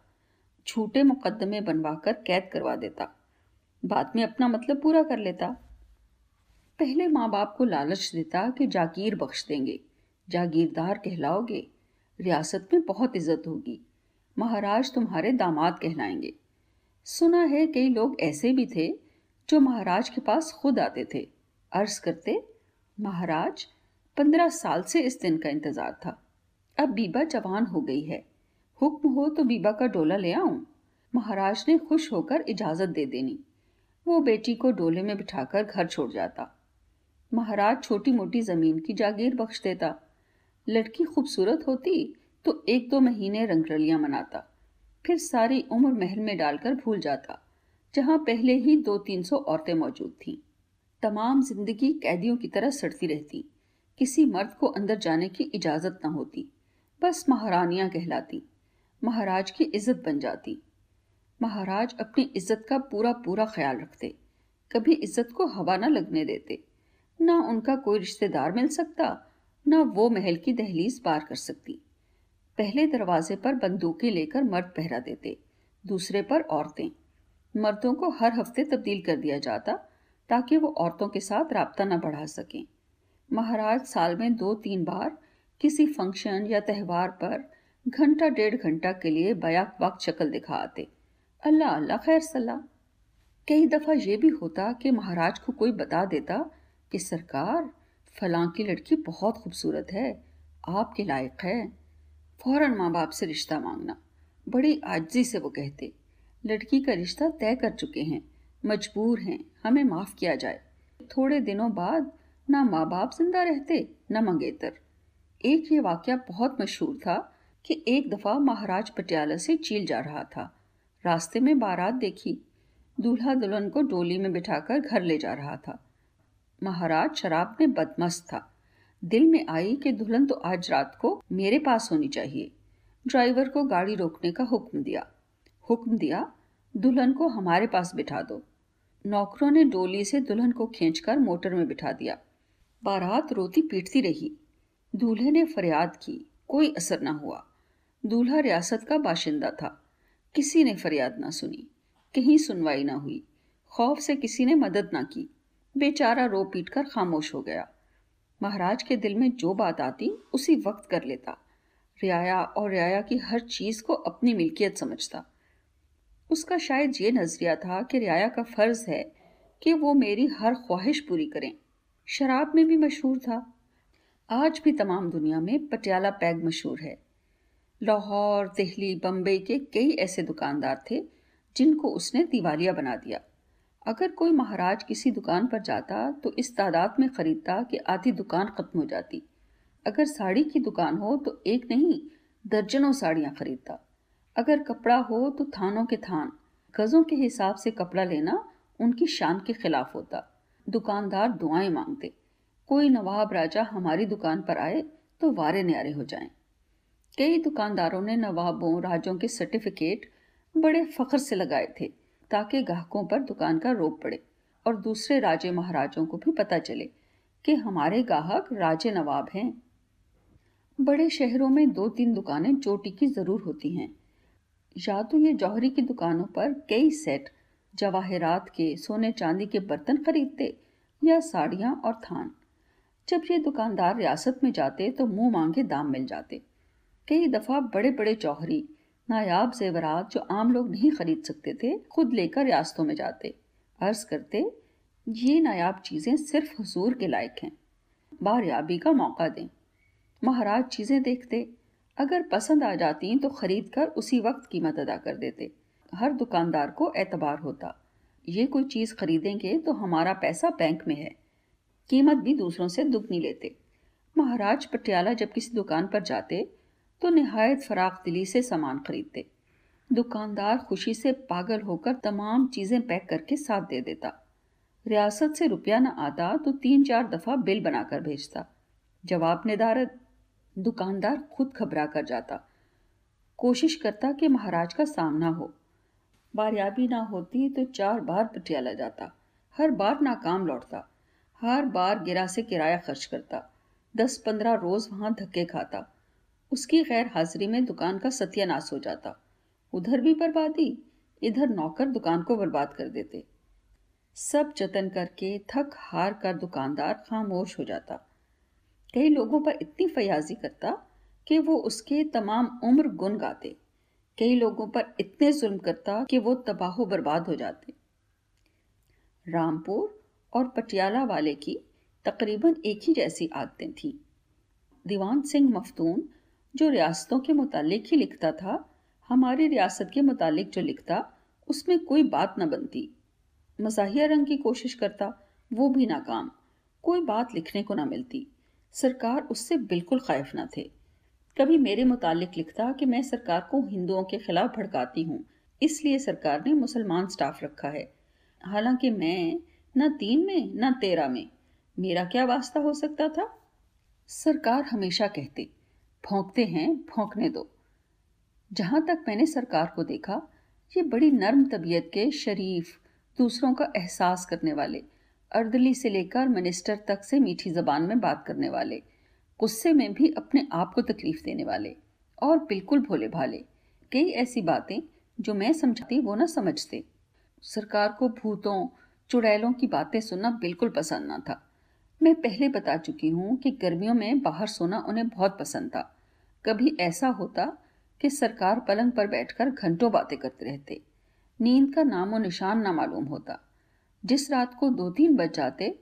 झूठे मुकदमे बनवाकर कैद करवा देता। बाद में अपना मतलब पूरा कर लेता। पहले माँ बाप को लालच देता कि जागीर बख्श देंगे, जागीरदार कहलाओगे। रियासत में बहुत इज़्ज़त होगी। महाराज तुम्हारे दामाद कहलाएँगे। सुना है कई लोग ऐसे भी थे, जो महाराज के पास खुद आते थे। अर्ज़ करते, महाराज, पंद्रह साल से इस दिन का इंतज़ार था। अब बीबा जवान हो गई है। हुक्म हो तो बीबा का डोला ले आऊँ? महाराज ने खुश होकर इजाज़त दे देनी। वो बेटी को डोले में बिठाकर घर छोड़ जाता। महाराज छोटी मोटी ज़मीन की जागीर बख्श देता। लड़की खूबसूरत होती तो एक दो महीने रंगरलियाँ मनाता, फिर सारी उम्र महल में डालकर भूल जाता, जहाँ पहले ही दो तीन सौ औरतें मौजूद थीं। तमाम ज़िंदगी कैदियों की तरह सड़ती रहती, किसी मर्द को अंदर जाने की इजाज़त न होती, बस महारानियाँ कहलाती, महाराज की इज़्ज़त बन जाती। महाराज अपनी इज़्ज़त का पूरा पूरा ख्याल रखते, कभी इज़्ज़त को हवा न लगने देते, ना उनका कोई रिश्तेदार मिल सकता, ना वो महल की दहलीज पार कर सकती। पहले दरवाजे पर बंदूकें लेकर मर्द पहरा देते, दूसरे पर औरतें। मर्दों को हर हफ़्ते तब्दील कर दिया जाता, ताकि वो औरतों के साथ रबता न बढ़ा सकें। महाराज, साल में दो तीन बार किसी फ़ंक्शन या त्यौहार पर घंटा, डेढ़ घंटा के लिए बयाक वक्त शक्ल दिखा आते। अल्लाह अल्लाह, खैर सलाह कई दफ़ा ये भी होता कि महाराज को कोई बता देता कि सरकार, फलां की लड़की बहुत खूबसूरत है, आपके लायक है। फ़ौरन माँ बाप से रिश्ता मांगना। बड़ी आजी से वो कहते, लड़की का रिश्ता तय कर चुके हैं, मजबूर हैं, हमें माफ़ किया जाए। थोड़े दिनों बाद ना माँ बाप ज़िंदा रहते, न मंगेतर। एक ये वाक्य बहुत मशहूर था कि एक दफ़ा महाराज पटियाला से चील जा रहा था। रास्ते में बारात देखी। दूल्हा दुल्हन को डोली में बिठाकर घर ले जा रहा था। महाराज शराब में बदमस्त था। दिल में आई कि दुल्हन तो आज रात को मेरे पास होनी चाहिए। ड्राइवर को गाड़ी रोकने का हुक्म दिया। हुक्म दिया, दुल्हन को हमारे पास बिठा दो। नौकरों ने डोली से दुल्हन को खींचकर मोटर में बिठा दिया। बारात रोती पीटती रही। दूल्हे ने फरियाद की, कोई असर ना हुआ। दूल्हा रियासत का बाशिंदा था। किसी ने फरियाद ना सुनी, कहीं सुनवाई ना हुई। खौफ से किसी ने मदद ना की। बेचारा रो पीट कर खामोश हो गया। महाराज के दिल में जो बात आती, उसी वक्त कर लेता। रियाया और रियाया की हर चीज़ को अपनी मिल्कियत समझता। उसका शायद ये नज़रिया था कि रियाया का फ़र्ज़ है कि वो मेरी हर ख्वाहिश पूरी करें। शराब में भी मशहूर था। आज भी तमाम दुनिया में पटियाला पैग मशहूर है। लाहौर, दिल्ली बम्बई के कई ऐसे दुकानदार थे जिनको उसने दिवालिया बना दिया। अगर कोई महाराज किसी दुकान पर जाता तो इस तादाद में खरीदता कि आधी दुकान खत्म हो जाती। अगर साड़ी की दुकान हो तो एक नहीं, दर्जनों साड़ियाँ खरीदता। अगर कपड़ा हो तो थानों के थान। गज़ों के हिसाब से कपड़ा लेना उनकी शान के खिलाफ होता। दुकानदार दुआएँ मांगते, कोई नवाब राजा हमारी दुकान पर आए तो वारे न्यारे हो जाएँ। कई दुकानदारों ने नवाबों, राजों के सर्टिफिकेट बड़े फख्र से लगाए थे। ताकि ग्राहकों पर दुकान का रोप पड़े और दूसरे राजे महाराजों को भी पता चले कि हमारे ग्राहक राजे नवाब हैं। बड़े शहरों में दो तीन दुकानें चोटी की ज़रूर होती हैं। या तो ये जौहरी की दुकानों पर कई सेट जवाहरात के, सोने चांदी के बर्तन खरीदते या साड़ियाँ और थान। जब ये दुकानदार रियासत में जाते तो मुँह मांगे दाम मिल जाते। कई दफ़ा बड़े बड़े जौहरी नायाब जेवरात जो आम लोग नहीं खरीद सकते थे, खुद लेकर रियासतों में जाते। अर्ज़ करते, ये नायाब चीज़ें सिर्फ़ हजूर के लायक हैं। बारयाबी का मौका दें। महाराज चीज़ें देखते, अगर पसंद आ जाती तो खरीद कर उसी वक्त कीमत अदा कर देते। हर दुकानदार को एतबार होता। ये कोई चीज़ खरीदेंगे तो हमारा पैसा बैंक में है। कीमत भी दूसरों से दुगनी लेते। महाराज पटियाला जब किसी दुकान पर जाते तो नहायत फराख दिली से सामान खरीदते। दुकानदार खुशी से पागल होकर तमाम चीज़ें पैक करके साथ दे देता। रियासत से रुपया न आता तो तीन चार दफ़ा बिल बनाकर भेजता। जवाब निदारत दुकानदार खुद घबरा कर जाता। कोशिश करता कि महाराज का सामना हो। बारयाबी ना होती तो चार बार पटियाला जाता। हर बार नाकाम लौटता। हर बार गिरा से किराया खर्च करता। दस पंद्रह रोज वहाँ धक्के खाता। उसकी गैर हाजिरी में दुकान का सत्यानाश हो जाता। उधर भी बर्बादी, इधर नौकर दुकान को बर्बाद कर देते। सब जतन करके थक हार कर दुकानदार खामोश हो जाता। कई लोगों पर इतनी फयाजी करता कि वो उसके तमाम उम्र गुन गाते। कई लोगों पर इतने जुल्म करता कि वो तबाह बर्बाद हो जाते। रामपुर और पटियाला वाले की तकरीबन एक ही जैसी आदतें थीं। दीवान सिंह मफतून जो रियासतों के मुतालिक ही लिखता था, हमारी रियासत के मुतालिक जो लिखता, उसमें कोई बात न बनती। मजाहिया रंग की कोशिश करता, वो भी नाकाम। कोई बात लिखने को ना मिलती। सरकार उससे बिल्कुल खैफ न थे। कभी मेरे मुतालिक लिखता कि मैं सरकार को हिंदुओं के खिलाफ भड़काती हूँ, इसलिए सरकार ने मुसलमान स्टाफ रखा है। हालाँकि मैं, न तीन में, न तेरह में। मेरा क्या वास्ता हो सकता था? सरकार हमेशा कहते। भोंकते हैं, भोंकने दो। जहाँ तक मैंने सरकार को देखा, ये बड़ी नर्म तबीयत के शरीफ, दूसरों का एहसास करने वाले, अर्दली से लेकर मिनिस्टर तक से मीठी जबान में बात करने वाले, गुस्से में भी अपने आप को तकलीफ़ देने वाले और बिल्कुल भोले भाले कई ऐसी बातें जो मैं समझती, वो ना समझते। सरकार को भूतों, चुड़ैलों की बातें सुनना बिल्कुल पसंद ना था। मैं पहले बता चुकी हूँ कि गर्मियों में बाहर सोना उन्हें बहुत पसंद था। कभी ऐसा होता कि सरकार पलंग पर बैठकर घंटों बातें करते रहते। नींद का नामो निशान ना मालूम होता। जिस रात को दो तीन बज जाते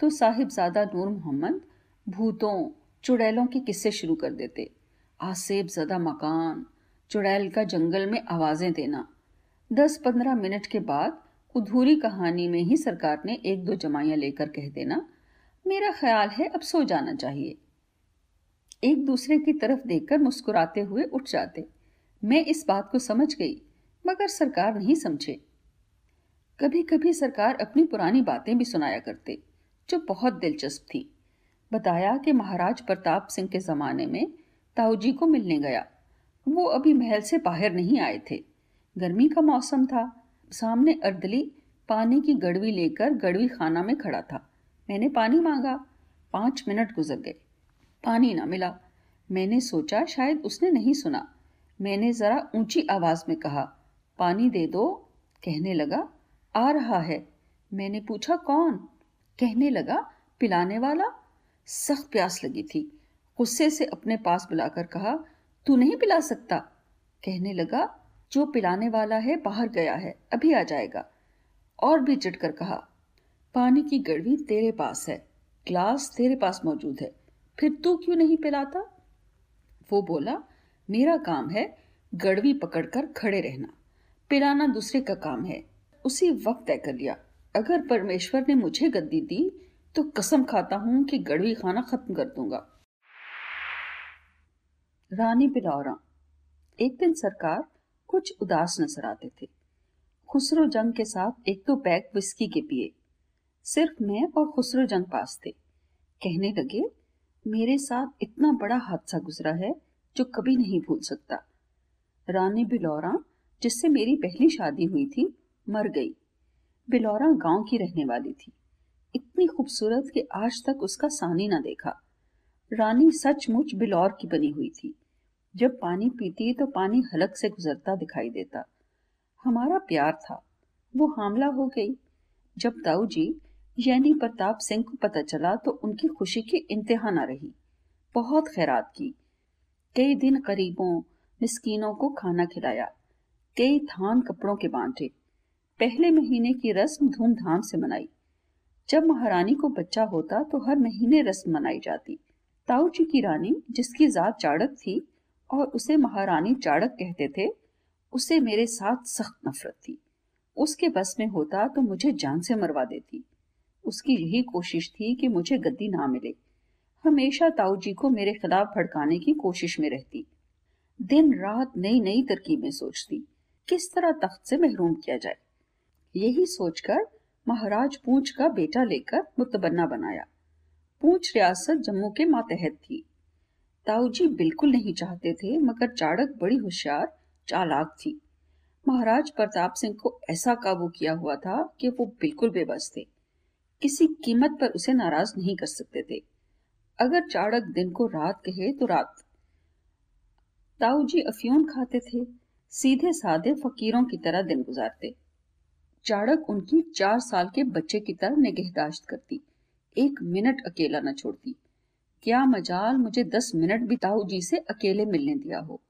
तो साहिबजादा नूर मोहम्मद भूतों, चुड़ैलों के किस्से शुरू कर देते। आसेब ज़दा मकान, चुड़ैल का जंगल में आवाज़ें देना। दस पंद्रह मिनट के बाद अधूरी कहानी में ही सरकार ने एक दो जमाइयाँ लेकर कह देना, मेरा ख्याल है अब सो जाना चाहिए। एक दूसरे की तरफ़ देखकर मुस्कुराते हुए उठ जाते। मैं इस बात को समझ गई, मगर सरकार नहीं समझे। कभी कभी सरकार अपनी पुरानी बातें भी सुनाया करते, जो बहुत दिलचस्प थी। बताया कि महाराज प्रताप सिंह के ज़माने में ताऊजी को मिलने गया। वो अभी महल से बाहर नहीं आए थे। गर्मी का मौसम था। सामने अर्दली पानी की गड़वी लेकर गड़वी खाना में खड़ा था। मैंने पानी मांगा। पाँच मिनट गुजर गए। पानी ना मिला। मैंने सोचा शायद उसने नहीं सुना। मैंने ज़रा ऊँची आवाज़ में कहा, पानी दे दो, कहने लगा। आ रहा है। मैंने पूछा, कौन? कहने लगा, पिलाने वाला? सख्त प्यास लगी थी। गुस्से से अपने पास बुलाकर कहा, तू नहीं पिला सकता? कहने लगा, जो पिलाने वाला है बाहर गया है, अभी आ जाएगा। और भी चिटकर कहा, पानी की गड़वी तेरे पास है। ग्लास तेरे पास मौजूद है। फिर तू क्यों नहीं पिलाता? वो बोला, मेरा काम है गड़वी पकड़कर खड़े रहना। पिलाना दूसरे का काम है। उसी वक्त तय कर लिया। अगर परमेश्वर ने मुझे गद्दी दी तो कसम खाता हूँ कि गड़वी खाना खत्म कर दूँगा। रानी पिलौरा एक दिन सरकार कुछ उदास नज़र आते थे। खुसरो जंग के साथ एक तो बैग विस्की के पिए। सिर्फ़ मैं और खुसरो जंग पास थे। कहने लगे मेरे साथ इतना बड़ा हादसा गुजरा है जो कभी नहीं भूल सकता। रानी बिलौरा, जिससे मेरी पहली शादी हुई थी, मर गई। बिलौरा गाँव की रहने वाली थी। इतनी खूबसूरत कि आज तक उसका सानी ना देखा। रानी सचमुच बिलौर की बनी हुई थी। जब पानी पीती तो पानी हलक से गुजरता दिखाई देता। हमारा प्यार था। वो हामला हो गई। जब ताऊ जी यानी प्रताप सिंह को पता चला तो उनकी खुशी की इंतहा न रही। बहुत खैरात की। कई दिन गरीबों मिस्कीनों को खाना खिलाया। कई थान कपड़ों के बांटे। पहले महीने की रस्म धूमधाम से मनाई। जब महारानी को बच्चा होता तो हर महीने रस्म मनाई जाती। ताऊ जी की रानी, जिसकी जात चाड़क थी और उसे महारानी चाड़क कहते थे, उसे मेरे साथ सख्त नफरत थी। उसके बस में होता तो मुझे जान से मरवा देती। उसकी यही कोशिश थी कि मुझे गद्दी ना मिले। हमेशा ताऊ जी को मेरे खिलाफ भड़काने की कोशिश में रहती। दिन रात नई नई तरकीबें सोचती, किस तरह तख्त से महरूम किया जाए। यही सोचकर महाराज पूंछ का बेटा लेकर मुतबन्ना बनाया। पूंछ रियासत जम्मू के मातहत थी। ताऊ जी बिल्कुल नहीं चाहते थे, मगर चाड़क बड़ी होशियार, चालाक थी। महाराज प्रताप सिंह को ऐसा काबू किया हुआ था कि वो बिल्कुल बेबस थे। किसी कीमत पर उसे नाराज़ नहीं कर सकते थे। अगर चाड़क दिन को रात कहे तो रात। ताऊ जी अफीम खाते थे, सीधे साधे फकीरों की तरह दिन गुजारते। चाड़क उनकी चार साल के बच्चे की तरह निगहदाश्त करती, एक मिनट अकेला न छोड़ती। क्या मजाल मुझे दस मिनट भी ताऊ जी से अकेले मिलने दिया हो।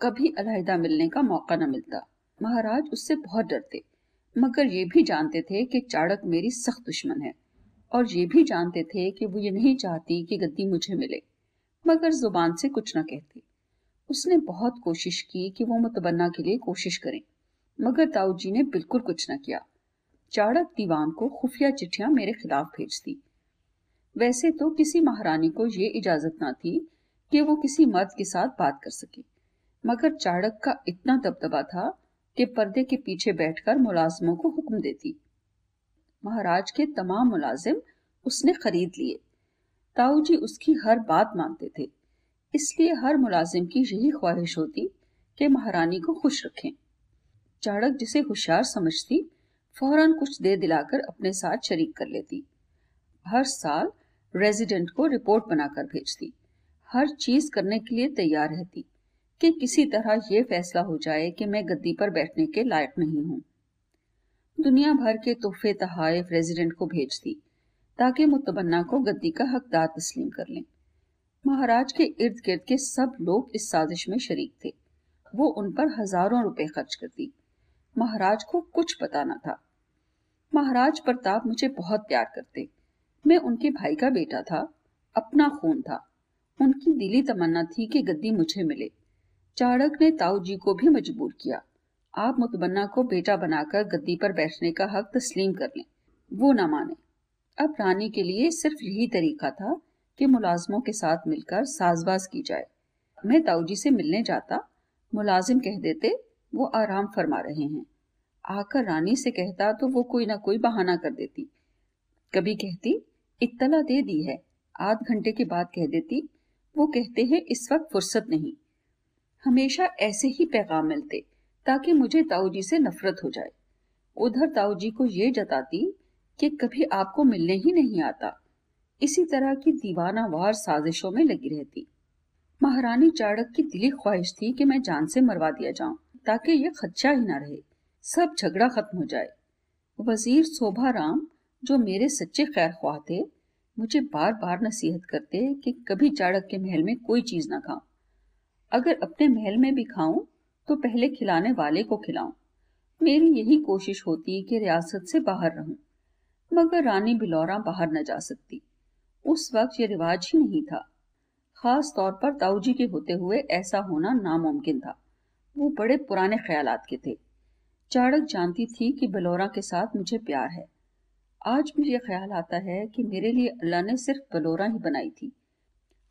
कभी अलहदा मिलने का मौका न मिलता। महाराज उससे बहुत डरते। मगर ये भी जानते थे कि चाड़क मेरी सख्त दुश्मन है और ये भी जानते थे कि वो ये नहीं चाहती कि गद्दी मुझे मिले। मगर ज़ुबान से कुछ न कहते। उसने बहुत कोशिश की कि वो मुतबन्ना के लिए कोशिश करें, मगर ताऊ जी ने बिल्कुल कुछ न किया। चाड़क दीवान को खुफिया चिट्ठियाँ मेरे खिलाफ भेजती। वैसे तो किसी महारानी को ये इजाज़त ना थी कि वो किसी मर्द के साथ बात कर सके, मगर चाड़क का इतना दबदबा था कि पर्दे के पीछे बैठकर मुलाजमों को हुक्म देती। महाराज के तमाम मुलाजिम उसने खरीद लिए। ताऊ जी उसकी हर बात मानते थे। इसलिए हर मुलाजिम की यही ख्वाहिश होती कि महारानी को खुश रखें। चाड़क जिसे होशियार समझती, फ़ौरन कुछ दे दिलाकर अपने साथ शरीक कर लेती। हर साल रेजिडेंट को रिपोर्ट बनाकर भेजती। हर चीज़ करने के लिए तैयार रहती। कि किसी तरह यह फैसला हो जाए कि मैं गद्दी पर बैठने के लायक नहीं हूँ। दुनिया भर के तोहफे तहाइफ रेजिडेंट को भेज दी, ताकि मुतबन्ना को गद्दी का हकदार तस्लीम कर लें। महाराज के इर्द गिर्द के सब लोग इस साजिश में शरीक थे। वो उन पर हज़ारों रुपए खर्च करती महाराज को कुछ पता न था। महाराज प्रताप मुझे बहुत प्यार करते। मैं उनके भाई का बेटा था, अपना खून था। उनकी दिली तमन्ना थी कि गद्दी मुझे मिले। चाड़क ने ताऊ जी को भी मजबूर किया। आप मुतबन्ना को बेटा बनाकर गद्दी पर बैठने का हक तस्लीम कर लें। वो ना माने। अब रानी के लिए सिर्फ़ यही तरीका था कि मुलाजमों के साथ मिलकर साजबाज की जाए। मैं ताऊ जी से मिलने जाता, मुलाजिम कह देते, वो आराम फरमा रहे हैं। आकर रानी से कहता तो वो कोई ना कोई बहाना कर देती। कभी कहती, इत्तला दे दी है। आध घंटे के बाद कह देती, वो कहते हैं इस वक्त फुर्सत नहीं। हमेशा ऐसे ही पैगाम मिलते, ताकि मुझे ताऊजी से नफरत हो जाए। उधर ताऊजी को ये जताती कि कभी आपको मिलने ही नहीं आता। इसी तरह की दीवाना वार साजिशों में लगी रहती। महारानी चाड़क की दिली ख्वाहिश थी कि मैं जान से मरवा दिया जाऊँ, ताकि ये खदशा ही ना रहे। सब झगड़ा खत्म हो जाए। वज़ीर शोभा राम जो मेरे सच्चे खैर ख्वाह थे, मुझे बार बार नसीहत करते कि कभी चाड़क के महल में कोई चीज़ ना खाऊं। अगर अपने महल में भी खाऊं तो पहले खिलाने वाले को खिलाऊं। मेरी यही कोशिश होती कि रियासत से बाहर रहूँ, मगर रानी बिलौरा बाहर न जा सकती। उस वक्त ये रिवाज ही नहीं था। खास तौर पर ताऊजी के होते हुए ऐसा होना नामुमकिन था। वो बड़े पुराने ख्यालात के थे। चाड़क जानती थी कि बलौरा के साथ मुझे प्यार है। आज भी ये ख्याल आता है कि मेरे लिए अल्लाह ने सिर्फ़ बलोरा ही बनाई थी।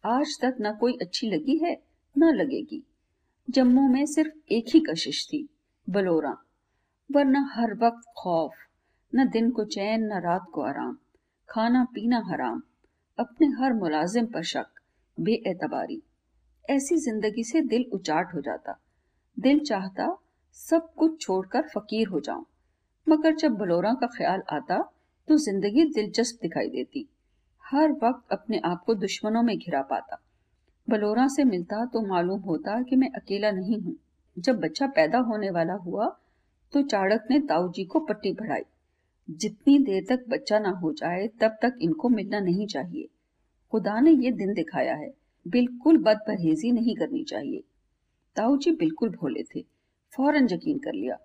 आज तक न कोई अच्छी लगी है? न लगेगी। जम्मू में सिर्फ़ एक ही कशिश थी, बलोरा। वरना हर वक्त खौफ, न दिन को चैन, न रात को आराम। खाना पीना हराम, अपने हर मुलाजिम पर शक, बेएतबारी। ऐसी ज़िंदगी से दिल उचाट हो जाता। दिल चाहता सब कुछ छोड़कर फकीर हो जाऊँ। मगर जब बलोरा का ख्याल आता तो ज़िंदगी दिलचस्प दिखाई देती। हर वक्त अपने आप को दुश्मनों में घिरा पाता। बलोरा से मिलता तो मालूम होता कि मैं अकेला नहीं हूँ। जब बच्चा पैदा होने वाला हुआ तो चाड़क ने ताऊ जी को पट्टी बढ़ाई। जितनी देर तक बच्चा ना हो जाए, तब तक इनको मिलना नहीं चाहिए। खुदा ने ये दिन दिखाया है। बिल्कुल बद परहेजी नहीं करनी चाहिए। ताऊ जी बिल्कुल भोले थे। फ़ौरन यकीन कर लिया।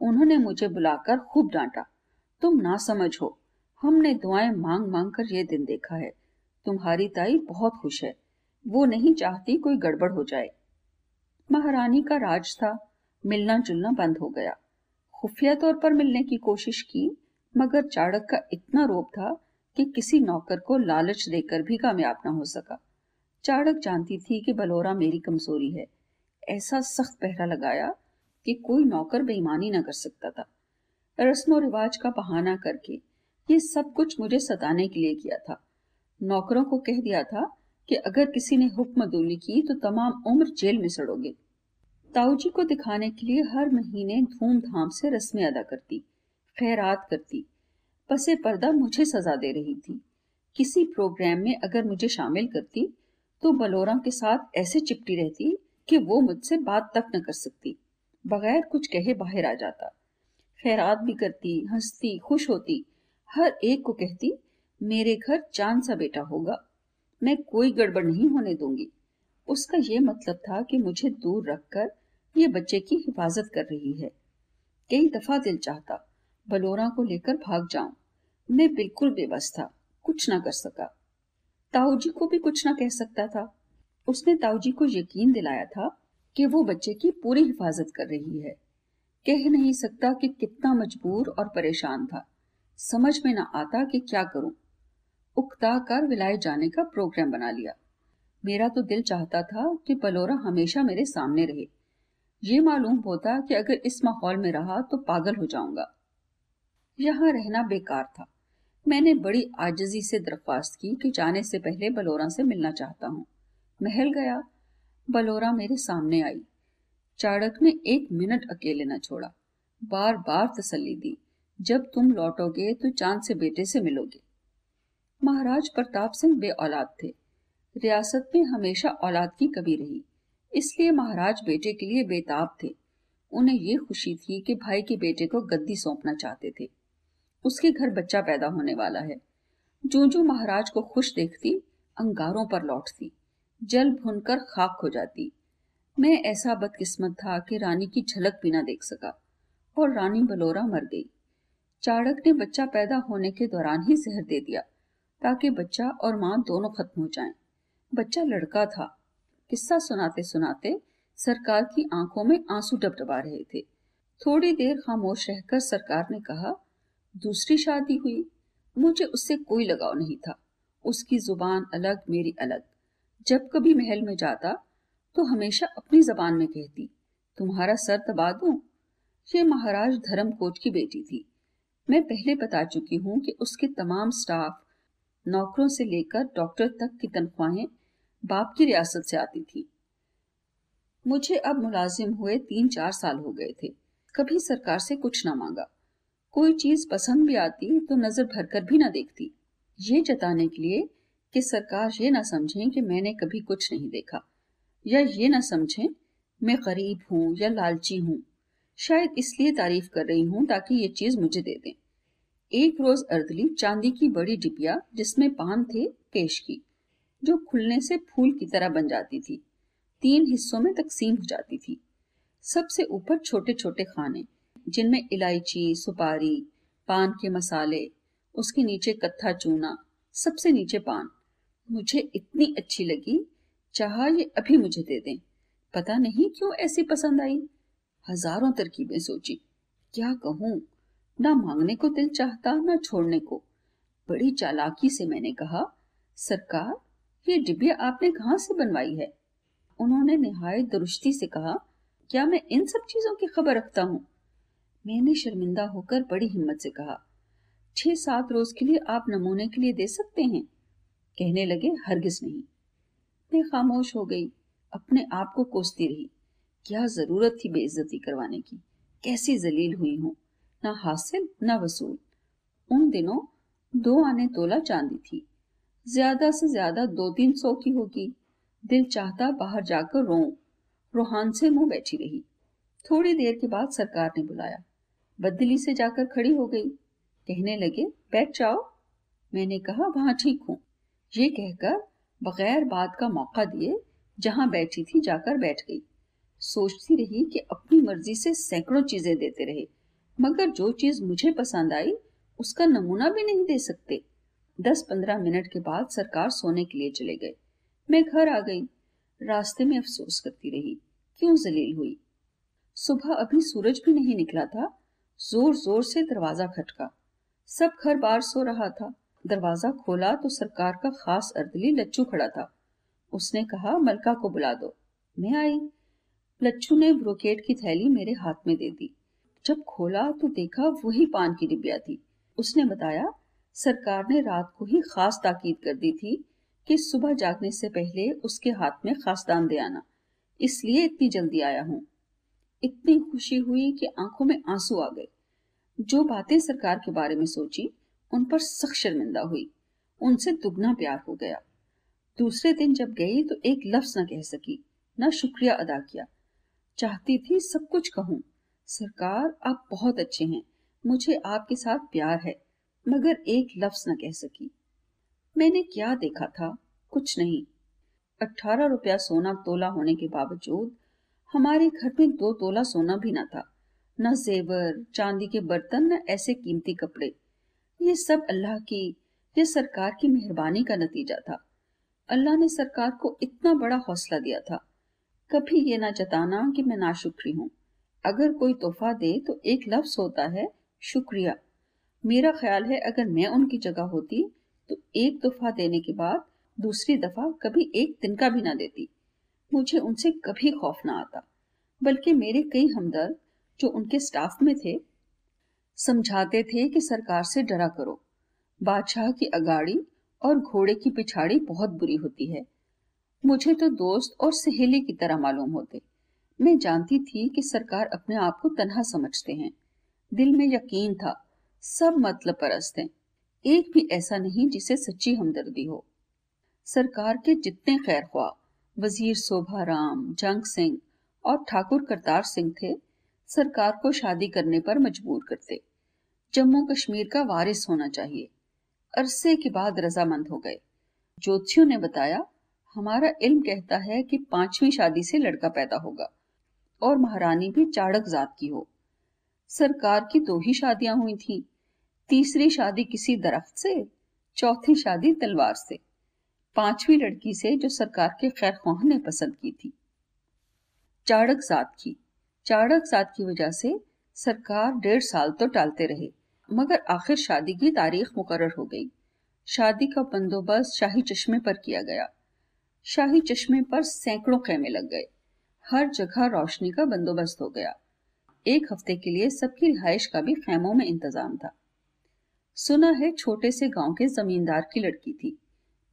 उन्होंने मुझे बुलाकर खूब डांटा। तुम ना समझ हो। हमने दुआएँ मांग मांग कर ये दिन देखा है। तुम्हारी ताई बहुत खुश है। वो नहीं चाहती कोई गड़बड़ हो जाए। महारानी का राज था, मिलना जुलना बंद हो गया। खुफिया तौर पर मिलने की कोशिश की, मगर चाड़क का इतना रोप था कि किसी नौकर को लालच देकर भी कामयाब न हो सका। चाड़क जानती थी कि बलोरा मेरी कमज़ोरी है। ऐसा सख्त पहरा लगाया कि कोई नौकर बेईमानी ना कर सकता था। रस्म रिवाज का बहाना करके ये सब कुछ मुझे सताने के लिए किया था। नौकरों को कह दिया था कि अगर किसी ने हुक्म दूली की तो तमाम उम्र जेल में सड़ोगे। ताऊजी को दिखाने के लिए हर महीने धूमधाम से रस्में अदा करती, खैरात करती। पसे पर्दा मुझे सजा दे रही थी। किसी प्रोग्राम में अगर मुझे शामिल करती तो बलोरा के साथ ऐसे चिपटी रहती कि वो मुझसे बात तक न कर सकती, बगैर कुछ कहे बाहर आ जाता। खैरात भी करती, हंसती, खुश होती। हर एक को कहती, मेरे घर चाँद सा बेटा होगा मैं कोई गड़बड़ नहीं होने दूँगी। उसका यह मतलब था कि मुझे दूर रखकर ये बच्चे की हिफाजत कर रही है। कई दफ़ा दिल चाहता, बलोरा को लेकर भाग जाऊँ। मैं बिल्कुल बेबस था, कुछ ना कर सका। ताऊजी को भी कुछ ना कह सकता था। उसने ताऊजी को यकीन दिलाया था कि वो बच्चे की पूरी हिफाजत कर रही है। कह नहीं सकता कि कितना मजबूर और परेशान था। समझ में ना आता कि क्या करूँ। उकता कर विलाए जाने का प्रोग्राम बना लिया। मेरा तो दिल चाहता था कि पलोरा हमेशा मेरे सामने रहे। ये मालूम होता कि अगर इस माहौल में रहा तो पागल हो जाऊँगा। यहाँ रहना बेकार था। मैंने बड़ी आजजी से दरख्वास्त की कि जाने से पहले बलोरा से मिलना चाहता हूँ। महल गया। बलोरा मेरे सामने आई। चाड़क ने एक मिनट अकेले न छोड़ा। बार बार तसल्ली दी। जब तुम लौटोगे तो चाँद से बेटे से मिलोगे। महाराज प्रताप सिंह बे औलाद थे। रियासत में हमेशा औलाद की कमी रही, इसलिए महाराज बेटे के लिए बेताब थे। उन्हें ये खुशी थी कि भाई के बेटे को गद्दी सौंपना चाहते थे। उसके घर बच्चा पैदा होने वाला है। जो जो महाराज को खुश देखती, अंगारों पर लौटती, जल भुनकर खाक हो जाती। मैं ऐसा बदकिस्मत था कि रानी की झलक भी ना देख सका, और रानी बलोरा मर गई। चाड़क ने बच्चा पैदा होने के दौरान ही जहर दे दिया। ताकि बच्चा और माँ दोनों खत्म हो जाएँ। बच्चा लड़का था। किस्सा सुनाते सुनाते सरकार की आँखों में आँसू डबडबा रहे थे। थोड़ी देर खामोश रहकर सरकार ने कहा, दूसरी शादी हुई। मुझे उससे कोई लगाव नहीं था। उसकी ज़ुबान अलग, मेरी अलग। जब कभी महल में जाता तो हमेशा अपनी जबान में कहती, तुम्हारा सर दबा दूँ ये महाराज धर्मकोट की बेटी थी। मैं पहले बता चुकी हूँ कि उसके तमाम स्टाफ नौकरों से लेकर डॉक्टर तक की तनख्वाहें बाप की रियासत से आती थी। मुझे अब मुलाजिम हुए तीन चार साल हो गए थे। कभी सरकार से कुछ ना मांगा। कोई चीज़ पसंद भी आती तो नज़र भरकर भी ना देखती। ये जताने के लिए कि सरकार ये ना समझे कि मैंने कभी कुछ नहीं देखा। या ये ना समझे, मैं गरीब हूँ या लालची हूँ। शायद इसलिए तारीफ़ कर रही हूँ ताकि ये चीज़ मुझे दे दें। एक रोज अर्दली चांदी की बड़ी डिबिया जिसमें पान थे पेश की, जो खुलने से फूल की तरह बन जाती थी। तीन हिस्सों में तकसीम हो जाती थी। सबसे ऊपर छोटे छोटे खाने, जिनमें इलायची, सुपारी, पान के मसाले, उसके नीचे कत्था चूना, सबसे नीचे पान। मुझे इतनी अच्छी लगी, चाह ये अभी मुझे दे दें। पता नहीं क्यों ऐसी पसंद आई। हज़ारों तरकीबें सोची, क्या कहूँ? ना मांगने को दिल चाहता, ना छोड़ने को। बड़ी चालाकी से मैंने कहा, सरकार, ये डिबिया आपने कहाँ से बनवाई है? उन्होंने निहायत दुरुस्ती से कहा, क्या मैं इन सब चीज़ों की खबर रखता हूँ? मैंने शर्मिंदा होकर बड़ी हिम्मत से कहा छह सात रोज के लिए आप नमूने के लिए दे सकते हैं? कहने लगे, हरगिज नहीं। मैं खामोश हो गई, अपने आप को कोसती रही, क्या ज़रूरत थी बेइज्जती करवाने की? कैसी जलील हुई हूँ? ना हासिल, ना वसूल। उन दिनों दो आने तोला चांदी थी। ज़्यादा से ज़्यादा दो तीन सौ की होगी। दिल चाहता बाहर जाकर रो रोहान से मुँह बैठी रही। थोड़ी देर के बाद सरकार ने बुलाया। बदली से जाकर खड़ी हो गई। कहने लगे, बैठ जाओ। मैंने कहा, वहाँ ठीक हूँ। ये कहकर बगैर बात का मौका दिए, जहाँ बैठी थी, जाकर बैठ गई। सोचती रही कि अपनी मर्ज़ी से सैकड़ों चीज़ें देते रहे। मगर जो चीज़ मुझे पसंद आई, उसका नमूना भी नहीं दे सकते। दस पंद्रह मिनट के बाद सरकार सोने के लिए चले गए। मैं घर आ गई। रास्ते में अफसोस करती रही। क्यों जलील हुई? सुबह अभी सूरज भी नहीं निकला था। ज़ोर ज़ोर से दरवाज़ा खटका। सब घर बार सो रहा था। दरवाज़ा खोला तो सरकार का खास अर्दली लच्छू खड़ा था। उसने कहा, मलका को बुला दो। मैं आई। लच्छू ने ब्रोकेट की थैली मेरे हाथ में दे दी। जब खोला तो देखा वही पान की डिबिया थी। उसने बताया, सरकार ने रात को ही खास ताकीद कर दी थी कि सुबह जागने से पहले उसके हाथ में खासदान दे आना। इसलिए इतनी जल्दी आया हूँ। इतनी खुशी हुई कि आँखों में आँसू आ गए। जो बातें सरकार के बारे में सोची, उन पर सख्त शर्मिंदा हुई। उनसे दुगना प्यार हो गया। दूसरे दिन जब गई तो एक लफ्ज न कह सकी, न शुक्रिया अदा किया। चाहती थी सब कुछ कहूँ सरकार, आप बहुत अच्छे हैं। मुझे आपके साथ प्यार है, मगर एक लफ्ज न कह सकी। मैंने क्या देखा था? कुछ नहीं। अठारह रुपया सोना तोला होने के बावजूद, हमारे घर में दो तोला सोना भी न था। न जेवर, चांदी के बर्तन, न ऐसे कीमती कपड़े। ये सब अल्लाह की, ये सरकार की मेहरबानी का नतीजा था। अल्लाह ने सरकार को इतना बड़ा हौसला दिया था। कभी ये ना जताना कि मैं नाशुक्री हूँ। अगर कोई तोहफा दे तो एक लफ्ज होता है, शुक्रिया। मेरा ख्याल है अगर मैं उनकी जगह होती तो एक तोहफा देने के बाद दूसरी दफ़ा कभी एक दिन का भी ना देती। मुझे उनसे कभी खौफ ना आता, बल्कि मेरे कई हमदर्द जो उनके स्टाफ में थे, समझाते थे कि सरकार से डरा करो। बादशाह की अगाड़ी और घोड़े की पिछाड़ी बहुत बुरी होती है। मुझे तो दोस्त और सहेली की तरह मालूम होते। मैं जानती थी कि सरकार अपने आप को तनहा समझते हैं। दिल में यकीन था, सब मतलब परस्त हैं। एक भी ऐसा नहीं जिसे सच्ची हमदर्दी हो। सरकार के जितने खैर ख्वाह, वज़ीर शोभा राम, जंग सिंह और ठाकुर करतार सिंह थे, सरकार को शादी करने पर मजबूर करते। जम्मू कश्मीर का वारिस होना चाहिए। अरसे के बाद रजामंद हो गए। ज्योतिषियों ने बताया, हमारा इल्म कहता है कि पांचवी शादी से लड़का पैदा होगा। और महारानी भी चाड़क जात की हो। सरकार की दो ही शादियाँ हुई थी, तीसरी शादी किसी दरख्त से, चौथी शादी तलवार से। पांचवी लड़की से जो सरकार के खैर खां ने पसंद की थी। चाड़क जात की चाड़क जात की वजह से सरकार डेढ़ साल तो टालते रहे, मगर आखिर शादी की तारीख मुकर हो गई। शादी का बंदोबस्त शाही चश्मे पर किया गया। शाही चश्मे पर सैकड़ों खेमे लग गए। हर जगह रोशनी का बंदोबस्त हो गया। एक हफ़्ते के लिए सबकी रिहाइश का भी खैमों में इंतज़ाम था। सुना है छोटे से गाँव के जमींदार की लड़की थी।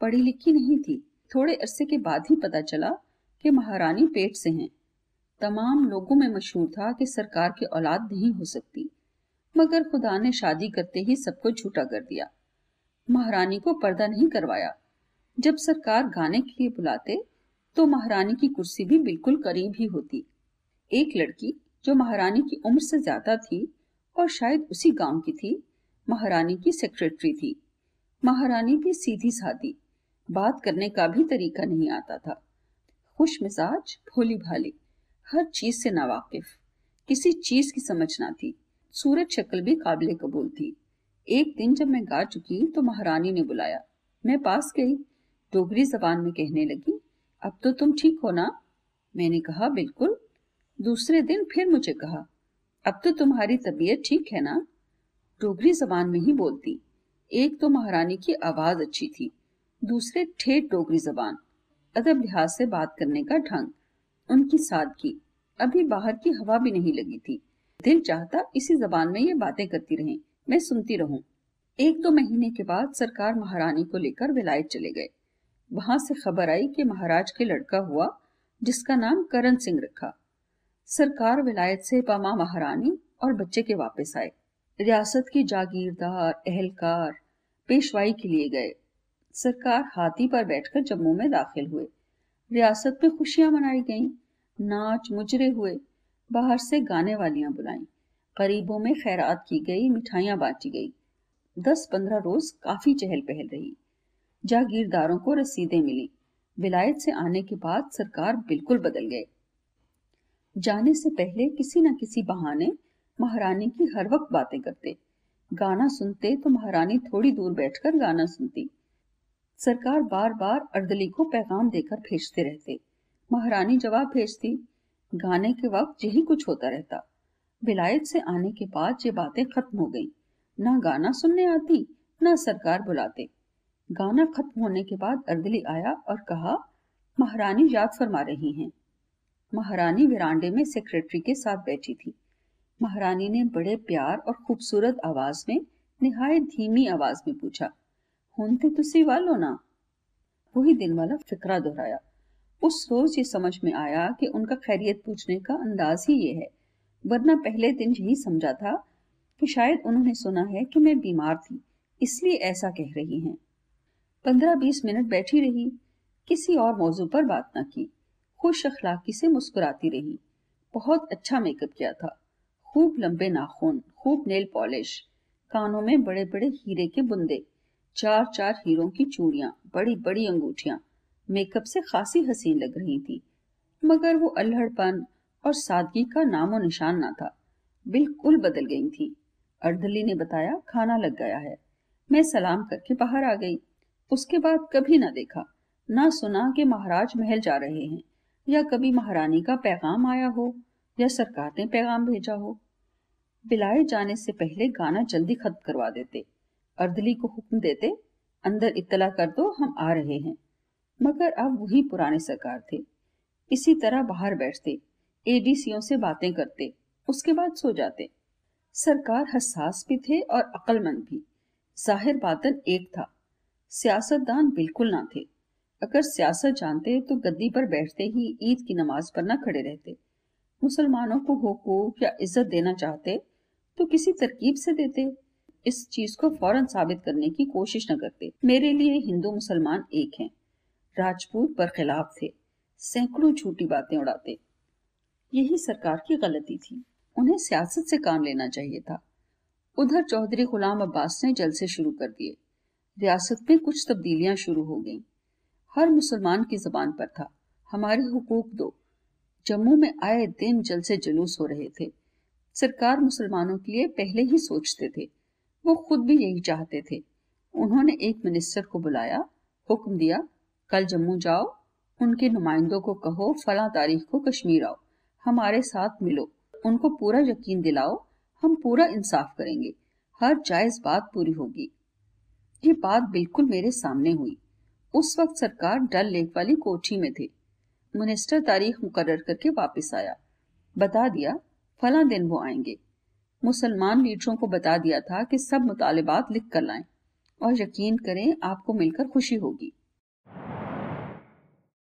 पढ़ी लिखी नहीं थी। थोड़े अरसे के बाद ही पता चला कि महारानी पेट से हैं। तमाम लोगों में मशहूर था कि सरकार की औलाद नहीं हो सकती। मगर खुदा ने शादी करते ही सबको झूठा कर दिया। महारानी को पर्दा नहीं करवाया। जब सरकार गाने के लिए बुलाते तो महारानी की कुर्सी भी बिल्कुल करीब ही होती। एक लड़की, जो महारानी की उम्र से ज़्यादा थी और शायद उसी गाँव की थी, महारानी की सेक्रेटरी थी। महारानी भी सीधी सादी, बात करने का भी तरीका नहीं आता था। खुश मिजाज, भोली भाली, हर चीज़ से नावाकिफ। किसी चीज़ की समझ ना थी। सूरज शक्ल भी काबिल कबूल थी। एक दिन जब मैं गा चुकी तो महारानी ने बुलाया। मैं पास गई। डोगरी जबान में कहने लगी अब तो तुम ठीक हो ना? मैंने कहा, बिल्कुल। दूसरे दिन फिर मुझे कहा, अब तो तुम्हारी तबीयत ठीक है ना? डोगरी जबान में ही बोलती। एक तो महारानी की आवाज़ अच्छी थी, दूसरे ठेठ डोगरी जबान। अदब लिहाज से बात करने का ढंग, उनकी सादगी अभी बाहर की हवा भी नहीं लगी थी। दिल चाहता इसी जबान में ये बातें करती रहें, मैं सुनती रहूँ। एक दो महीने के बाद सरकार महारानी को लेकर विलायत चले गए। वहाँ से खबर आई कि महाराज के लड़का हुआ, जिसका नाम करण सिंह रखा। सरकार विलायत से पामा महारानी और बच्चे के वापस आए। रियासत की जागीरदार, अहलकार, पेशवाई के लिए गए। सरकार हाथी पर बैठकर जम्मू में दाखिल हुए। रियासत में खुशियाँ मनाई गईं, नाच मुजरे हुए, बाहर से गाने वालियाँ बुलाई। गरीबों में खैरात की गई, मिठाइयाँ बांटी गई। दस पंद्रह रोज काफ़ी चहल पहल रही। जागीरदारों को रसीदें मिली। विलायत से आने के बाद सरकार बिल्कुल बदल गए जाने से पहले किसी न किसी बहाने महारानी की हर वक्त बातें करते। गाना सुनते तो महारानी थोड़ी दूर बैठकर गाना सुनती। सरकार बार बार अर्दली को पैगाम देकर भेजते रहते। महारानी जवाब भेजती, गाने के वक्त यही कुछ होता रहता। विलायत से आने के बाद ये बातें खत्म हो गई। ना गाना सुनने आती, ना सरकार बुलाते। गाना खत्म होने के बाद अर्दली आया और कहा, महारानी याद फरमा रही हैं। महारानी विरांडे में सेक्रेटरी के साथ बैठी थी। महारानी ने बड़े प्यार और खूबसूरत आवाज़ में, निहाय धीमी आवाज़ में पूछा हूँ तुसी वालो ना? वही दिन वाला फिक्रा दोहराया। उस रोज ये समझ में आया कि उनका खैरियत पूछने का अंदाज ही ये है, वरना पहले दिन यही समझा था कि शायद उन्होंने सुना है कि मैं बीमार थी, इसलिए ऐसा कह रही हैं। पंद्रह बीस मिनट बैठी रही, किसी और मौजू पर बात ना की। खुश अखलाकी से मुस्कुराती रही। बहुत अच्छा मेकअप किया था। खूब लंबे नाखून, खूब नेल पॉलिश कानों में बड़े बड़े हीरे के बुंदे चार चार हीरों की चूड़ियाँ बड़ी बड़ी अंगूठियाँ। मेकअप से खासी हसीन लग रही थी। मगर वो अल्हड़पन और सादगी का नामो निशान ना था। बिल्कुल बदल गई थी। अर्दली ने बताया, खाना लग गया है। मैं सलाम करके बाहर आ गई। उसके बाद कभी ना देखा, ना सुना कि महाराज महल जा रहे हैं, या कभी महारानी का पैगाम आया हो, या सरकार ने पैगाम भेजा हो। बिलाए जाने से पहले गाना जल्दी खत्म करवा देते, अर्दली को हुक्म देते, अंदर इत्तला कर दो, हम आ रहे हैं। मगर अब वही पुराने सरकार थे। इसी तरह बाहर बैठते एडीसीओ से बातें करते, उसके बाद सो जाते। सरकार हसास भी थे और अक्लमंद भी। ज़ाहिर बातन एक था। सियासतदान बिल्कुल ना थे। अगर सियासत जानते तो गद्दी पर बैठते ही ईद की नमाज़ पर न खड़े रहते। मुसलमानों को हुकूक या इज़्ज़त देना चाहते तो किसी तरकीब से देते। इस चीज़ को फ़ौरन साबित करने की कोशिश न करते। मेरे लिए हिंदू मुसलमान एक हैं। राजपूत बरखिलाफ थे। सैकड़ों झूठी बातें उड़ाते। यही सरकार की गलती थी। उन्हें सियासत से काम लेना चाहिए था। उधर चौधरी गुलाम अब्बास ने जलसे शुरू कर दिए। रियासत में कुछ तब्दीलियाँ शुरू हो गईं। हर मुसलमान की जबान पर था। हमारे हुकूक दो। जम्मू में आए दिन जलसे जुलूस हो रहे थे। सरकार मुसलमानों के लिए पहले ही सोचते थे। वो खुद भी यही चाहते थे। उन्होंने एक मिनिस्टर को बुलाया, हुक्म दिया, कल जम्मू जाओ, उनके नुमाइंदों को कहो, फला तारीख को कश्मीर आओ, हमारे साथ मिलो, उनको पूरा यकीन दिलाओ, हम पूरा इंसाफ करेंगे। हर जायज़ बात पूरी होगी। ये बात बिल्कुल मेरे सामने हुई। उस वक्त सरकार डल लेक वाली कोठी में थे। मिनिस्टर तारीख मुकर्र करके वापस आया। बता दिया, फला दिन वो आएँगे। मुसलमान लीडरों को बता दिया था कि सब मुतालबात लिख कर लाएँ और यकीन करें आपको मिलकर खुशी होगी।